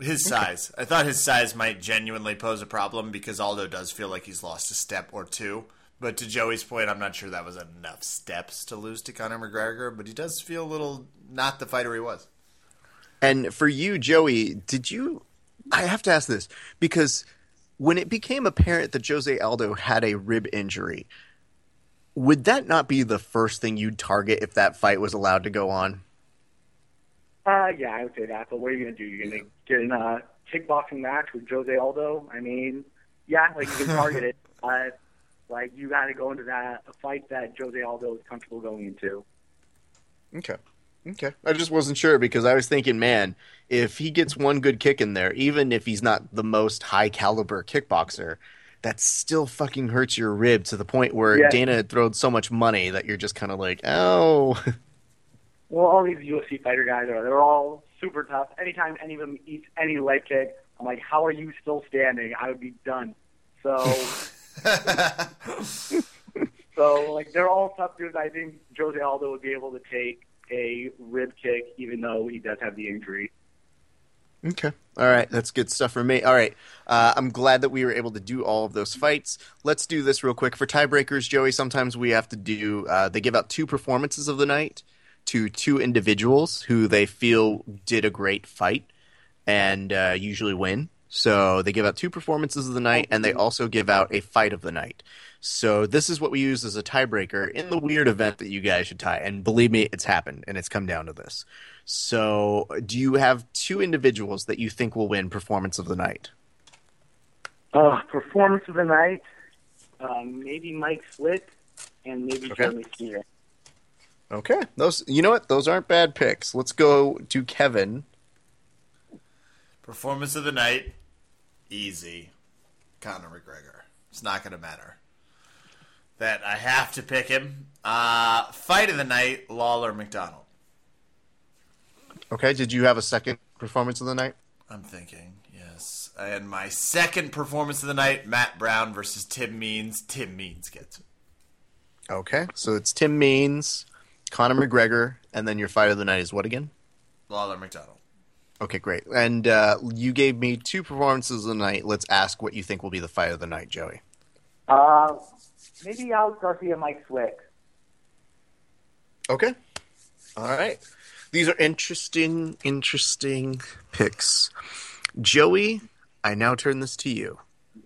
His size. I thought his size might genuinely pose a problem because Aldo does feel like he's lost a step or two. But to Joey's point, I'm not sure that was enough steps to lose to Conor McGregor. But he does feel a little not the fighter he was. And for you, Joey, did you? I have to ask this because when it became apparent that Jose Aldo had a rib injury, would that not be the first thing you'd target if that fight was allowed to go on? Uh, yeah, I would say that. But what are you gonna do? You're gonna get in a kickboxing match with Jose Aldo? I mean, yeah, like you can target it, but like you got to go into that a fight that Jose Aldo is comfortable going into. Okay. Okay. I just wasn't sure because I was thinking, man, if he gets one good kick in there, even if he's not the most high caliber kickboxer, that still fucking hurts your rib to the point where Yeah. Dana had thrown so much money that you're just kind of like, oh. Well, all these UFC fighter guys are they're all super tough. Anytime any of them eats any leg kick, I'm like, how are you still standing? I would be done. So, so like they're all tough dudes. I think Jose Aldo would be able to take a rib kick, even though he does have the injury. Okay. All right. That's good stuff for me. All right. Uh, I'm glad that we were able to do all of those fights. Let's do this real quick. For tiebreakers, Joey, sometimes we have to do, uh, they give out two performances of the night to two individuals who they feel did a great fight and uh, usually win. So they give out two performances of the night and they also give out a fight of the night. So this is what we use as a tiebreaker in the weird event that you guys should tie. And believe me, it's happened and it's come down to this. So do you have two individuals that you think will win performance of the night? Uh, performance of the night, um, maybe Mike Swick and maybe Okay. Jeremy Steer. Okay. Those you know what? Those aren't bad picks. Let's go to Kevin. Performance of the night, easy. Conor McGregor. It's not going to matter. That I have to pick him. Uh, fight of the night, Lawler MacDonald. Okay, did you have a second performance of the night? I'm thinking, yes. And my second performance of the night, Matt Brown versus Tim Means. Tim Means gets it. Okay. So it's Tim Means, Conor McGregor, and then your fight of the night is what again? Lawler MacDonald. Okay, great. And uh, you gave me two performances of the night. Let's ask what you think will be the fight of the night, Joey. Uh, maybe Alex Garcia, Mike Swick. Okay. All right. These are interesting, interesting picks. Joey, I now turn this to you.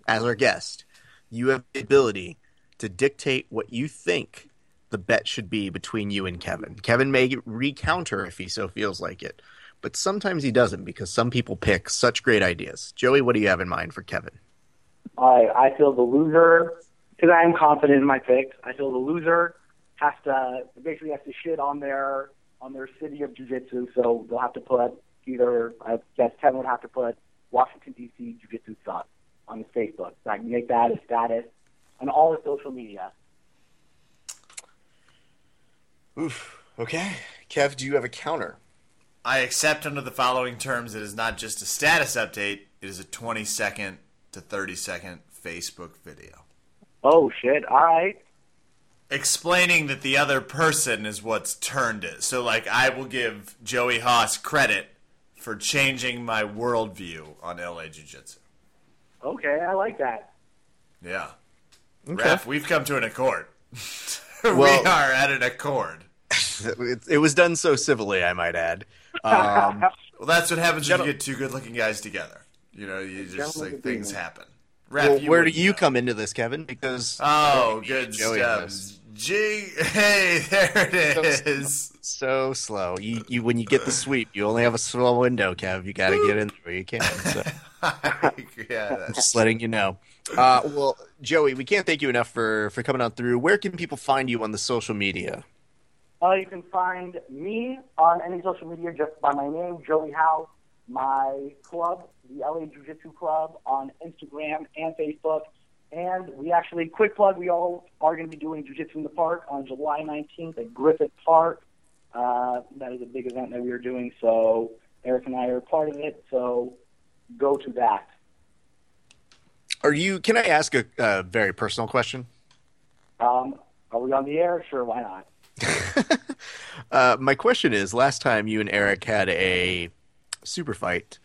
As our guest, you have the ability to dictate what you think the bet should be between you and Kevin. Kevin may recounter if he so feels like it. but sometimes he doesn't because some people pick such great ideas. Joey, what do you have in mind for Kevin? I I feel the loser because I am confident in my picks. I feel the loser has to basically has to shit on their on their city of jiu-jitsu. So they'll have to put either I guess Kevin would have to put Washington D.C. Jiu-Jitsu sucks on his Facebook. So I can make that a status on all his social media. Oof. Okay. Kev, do you have a counter? I accept under the following terms it is not just a status update, it is a 20 second to 30 second Facebook video. Oh shit! All right. Explaining that the other person is what's turned it. So, like, I will give Joey Haas credit for changing my worldview on LA Jiu Jitsu. Okay, I like that. Yeah. Okay. Raf, we've come to an accord. we are at an accord. It, it was done so civilly, I might add. Um, Well, that's what happens when you get two good looking guys together. You know, you just like things happen. Raf, well, where do you know. come into this, Kevin? Because Oh, good Joey stuff. knows. G. Hey, there it is. so slow. You, you when you get the sweep, you only have a small window, Kev. You got to get in there where you can. So. yeah, that's just letting you know. Uh, well, Joey, we can't thank you enough for for coming on through. Where can people find you on the social media? Uh, you can find me on any social media just by my name, Joey House. My club, the LA Jiu Jitsu Club, on Instagram and Facebook. And we actually, quick plug, we all are going to be doing Jiu Jitsu in the Park on July 19th at Griffith Park. Uh, that is a big event that we are doing, so Eric and I are part of it, so go to that. Are you? Can I ask a, a very personal question? Um, are we on the air? Sure, why not? Uh, my question is: Last time you and Eric had a super fight,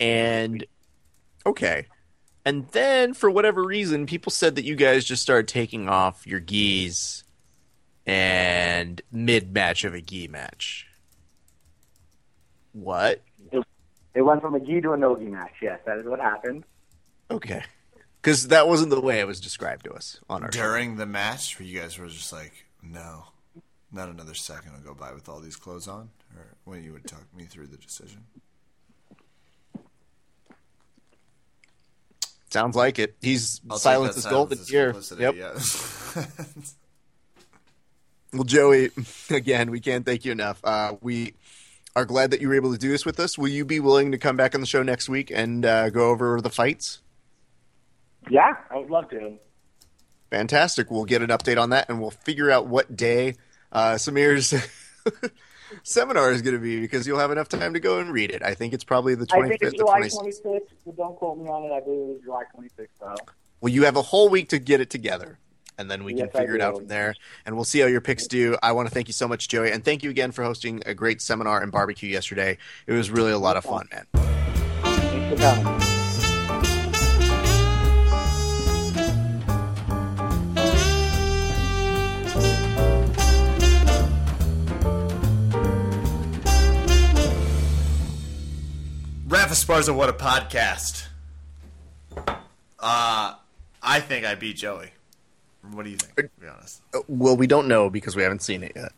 and okay, and then for whatever reason, people said that you guys just started taking off your gis and mid match of a gi match. What? It went from a gi to a no gi match. Yes, that is what happened. Okay, because that wasn't the way it was described to us on our show. during the match where you guys were just like, no, not another second will go by with all these clothes on, or when you would talk me through the decision. Sounds like it. He's I'll take silence that is golden here. Yep. yeah. Well, Joey, again, we can't thank you enough. Uh, we are glad that you were able to do this with us. Will you be willing to come back on the show next week and uh, go over the fights? Yeah, I would love to. Fantastic. We'll get an update on that, and we'll figure out what day uh, Samir's seminar is going to be because you'll have enough time to go and read it. I think it's probably the I think 25th it's or July 26th. 26th, but don't quote me on it. I believe it's July 26th, though. Well, you have a whole week to get it together, and then we can Yes, I figure it out from there. And we'll see how your picks do. I want to thank you so much, Joey, and thank you again for hosting a great seminar and barbecue yesterday. It was really a lot of fun, man. Thanks for coming. Raf Esparza, what a podcast. Uh, I think I beat Joey. What do you think? To be honest, Well, we don't know because we haven't seen it yet.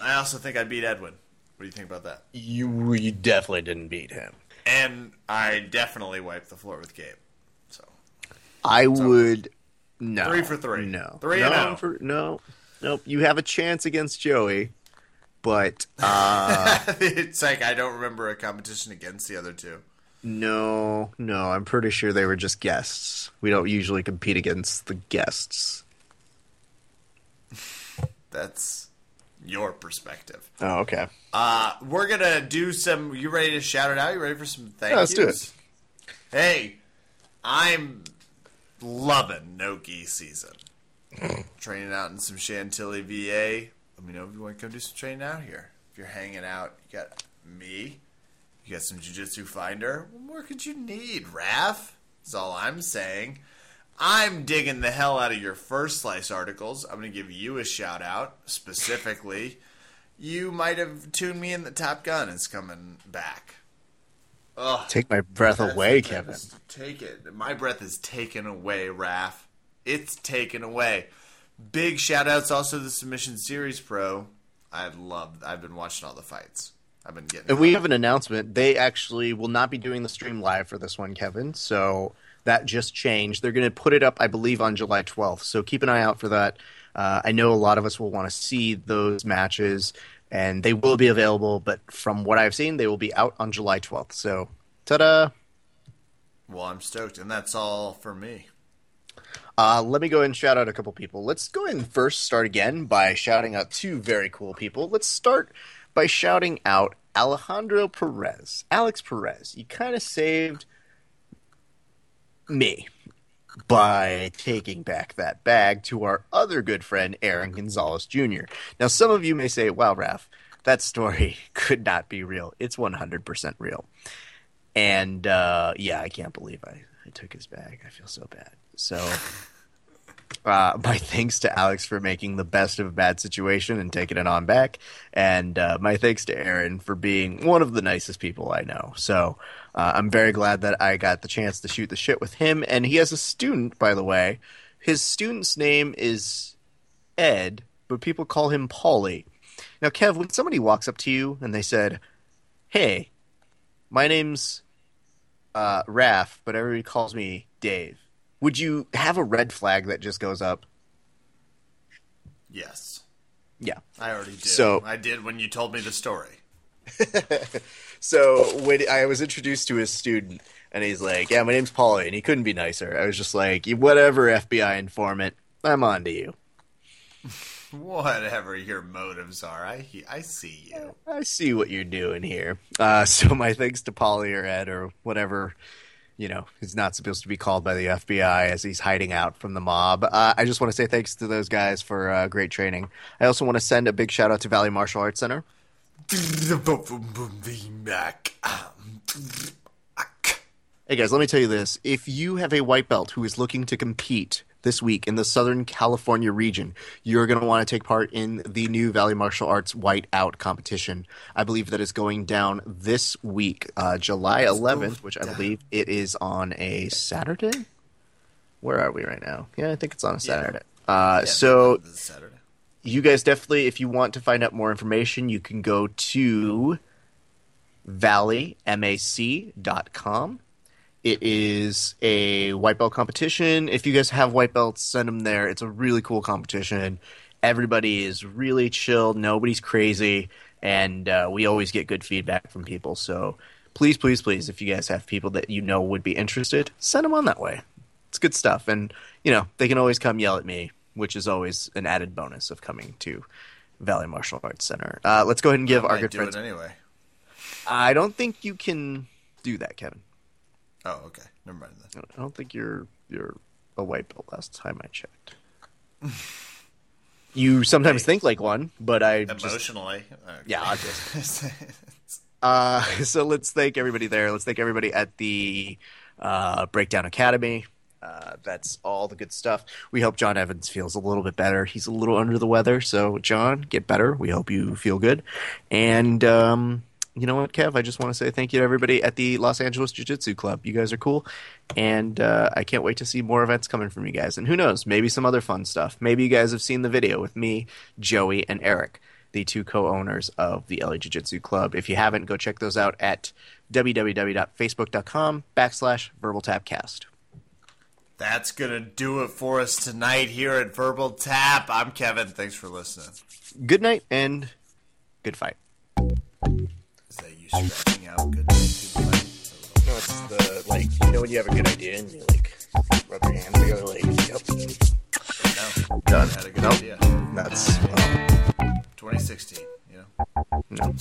I also think I beat Edwin. What do you think about that? You, you definitely didn't beat him. And I definitely wiped the floor with Gabe. So I would no Three for three. No, Three no, and oh. for, no, nope. You have a chance against Joey, but uh, it's like I don't remember a competition against the other two. No, no. I'm pretty sure they were just guests. We don't usually compete against the guests. That's your perspective. Oh, okay. Uh, we're gonna do some. You ready to shout it out? You ready for some thank Yeah, let's do yous? Hey, I'm loving no gi season. training out in some Chantilly, VA. Let me know if you want to come do some training out here. If you're hanging out, you got me. You got some Jiu-Jitsu Finder. What more could you need, Raf? That's all I'm saying. I'm digging the hell out of your first slice articles. I'm going to give you a shout out specifically. You might have tuned me in the Top Gun is coming back. Ugh. Take my breath away, Kevin. Take it. My breath is taken away, Raf. It's taken away. Big shout outs also to the Submission Series Pro. I've loved I've been watching all the fights. I've been getting. And we have an announcement. They actually will not be doing the stream live for this one, Kevin. So that just changed. They're going to put it up, I believe, on July 12th. So keep an eye out for that. Uh, I know a lot of us will want to see those matches, and they will be available. But from what I've seen, they will be out on July 12th. So, ta-da! Well, I'm stoked, and that's all for me. Uh, let me go and shout out a couple people. Let's go ahead and first start again by shouting out two very cool people. Let's start by shouting out Alejandro Perez. Alex Perez, you kind of saved me by taking back that bag to our other good friend, Aaron Gonzalez Jr. Now, some of you may say, wow, Raf, that story could not be real. It's 100% real. And uh, yeah, I can't believe I, I took his bag. I feel so bad. So, uh, my thanks to Alex for making the best of a bad situation and taking it on back. And uh, my thanks to Aaron for being one of the nicest people I know. So, uh, I'm very glad that I got the chance to shoot the shit with him. And he has a student, by the way. His student's name is Ed, but people call him Paulie. Now, Kev, when somebody walks up to you and they said, Hey, my name's uh, but everybody calls me Dave, would you have a red flag that just goes up? Yes, Yeah. I already did. So- I did when you told me the story. So when I was introduced to his student, and he's like, "Yeah, my name's Paulie," and he couldn't be nicer. I was just like, "Whatever, FBI informant, I'm on to you. Whatever your motives are, I I see you. I see what you're doing here." Uh, so my thanks to Polly or Ed or whatever. You know, he's not supposed to be called by the FBI as he's hiding out from the mob. Uh, I just want to say thanks to those guys for uh, great training. I also want to send a big shout out to Valley Martial Arts Center. Hey guys, let me tell you this. If you have a white belt who is looking to compete this week in the Southern California region, you're going to want to take part in the new Valley Martial Arts White Out competition. I believe that is going down this week, uh, July 11th, which I believe it is on a Saturday. Where are we right now? Yeah, I think it's on a Saturday. Uh, so Saturday. you guys definitely, if you want to find out more information, you can go to valleymac.com. It is a white belt competition. If you guys have white belts, send them there. It's a really cool competition. Everybody is really chill. Nobody's crazy. And uh, we always get good feedback from people. So please, please, please, if you guys have people that you know would be interested, send them on that way. It's good stuff. And, you know, they can always come yell at me, which is always an added bonus of coming to Valley Martial Arts Center. Uh, let's go ahead and give I our good friends. anyway. I don't think you can do that, Kevin. Oh, okay. Never mind then. I don't think you're you're a white belt. Last time I checked, you sometimes think like one, but I just Emotionally. Okay. yeah, I just uh, so let's thank everybody there. Let's thank everybody at the uh, Breakdown Academy. Uh, that's all the good stuff. We hope John Evans feels a little bit better. He's a little under the weather, so John, get better. We hope you feel good. And um, you know what, Kev? I just want to say thank you to everybody at the Los Angeles Jiu Jitsu Club. You guys are cool, and uh, I can't wait to see more events coming from you guys. And who knows, maybe some other fun stuff. Maybe you guys have seen the video with me, Joey, and Eric the two co-owners of the LA Jiu-Jitsu Club. If you haven't, go check those out at www.facebook.com backslash verbal tapcast. That's going to do it for us tonight here at Verbal Tap. I'm Kevin. Thanks for listening. Good night and good fight say you stretching out good things people like. No, it's the like you know when you have a good idea and you like rub your hands together like yep. No, done. Had a good nope. idea. That's well, 2016. You know. No.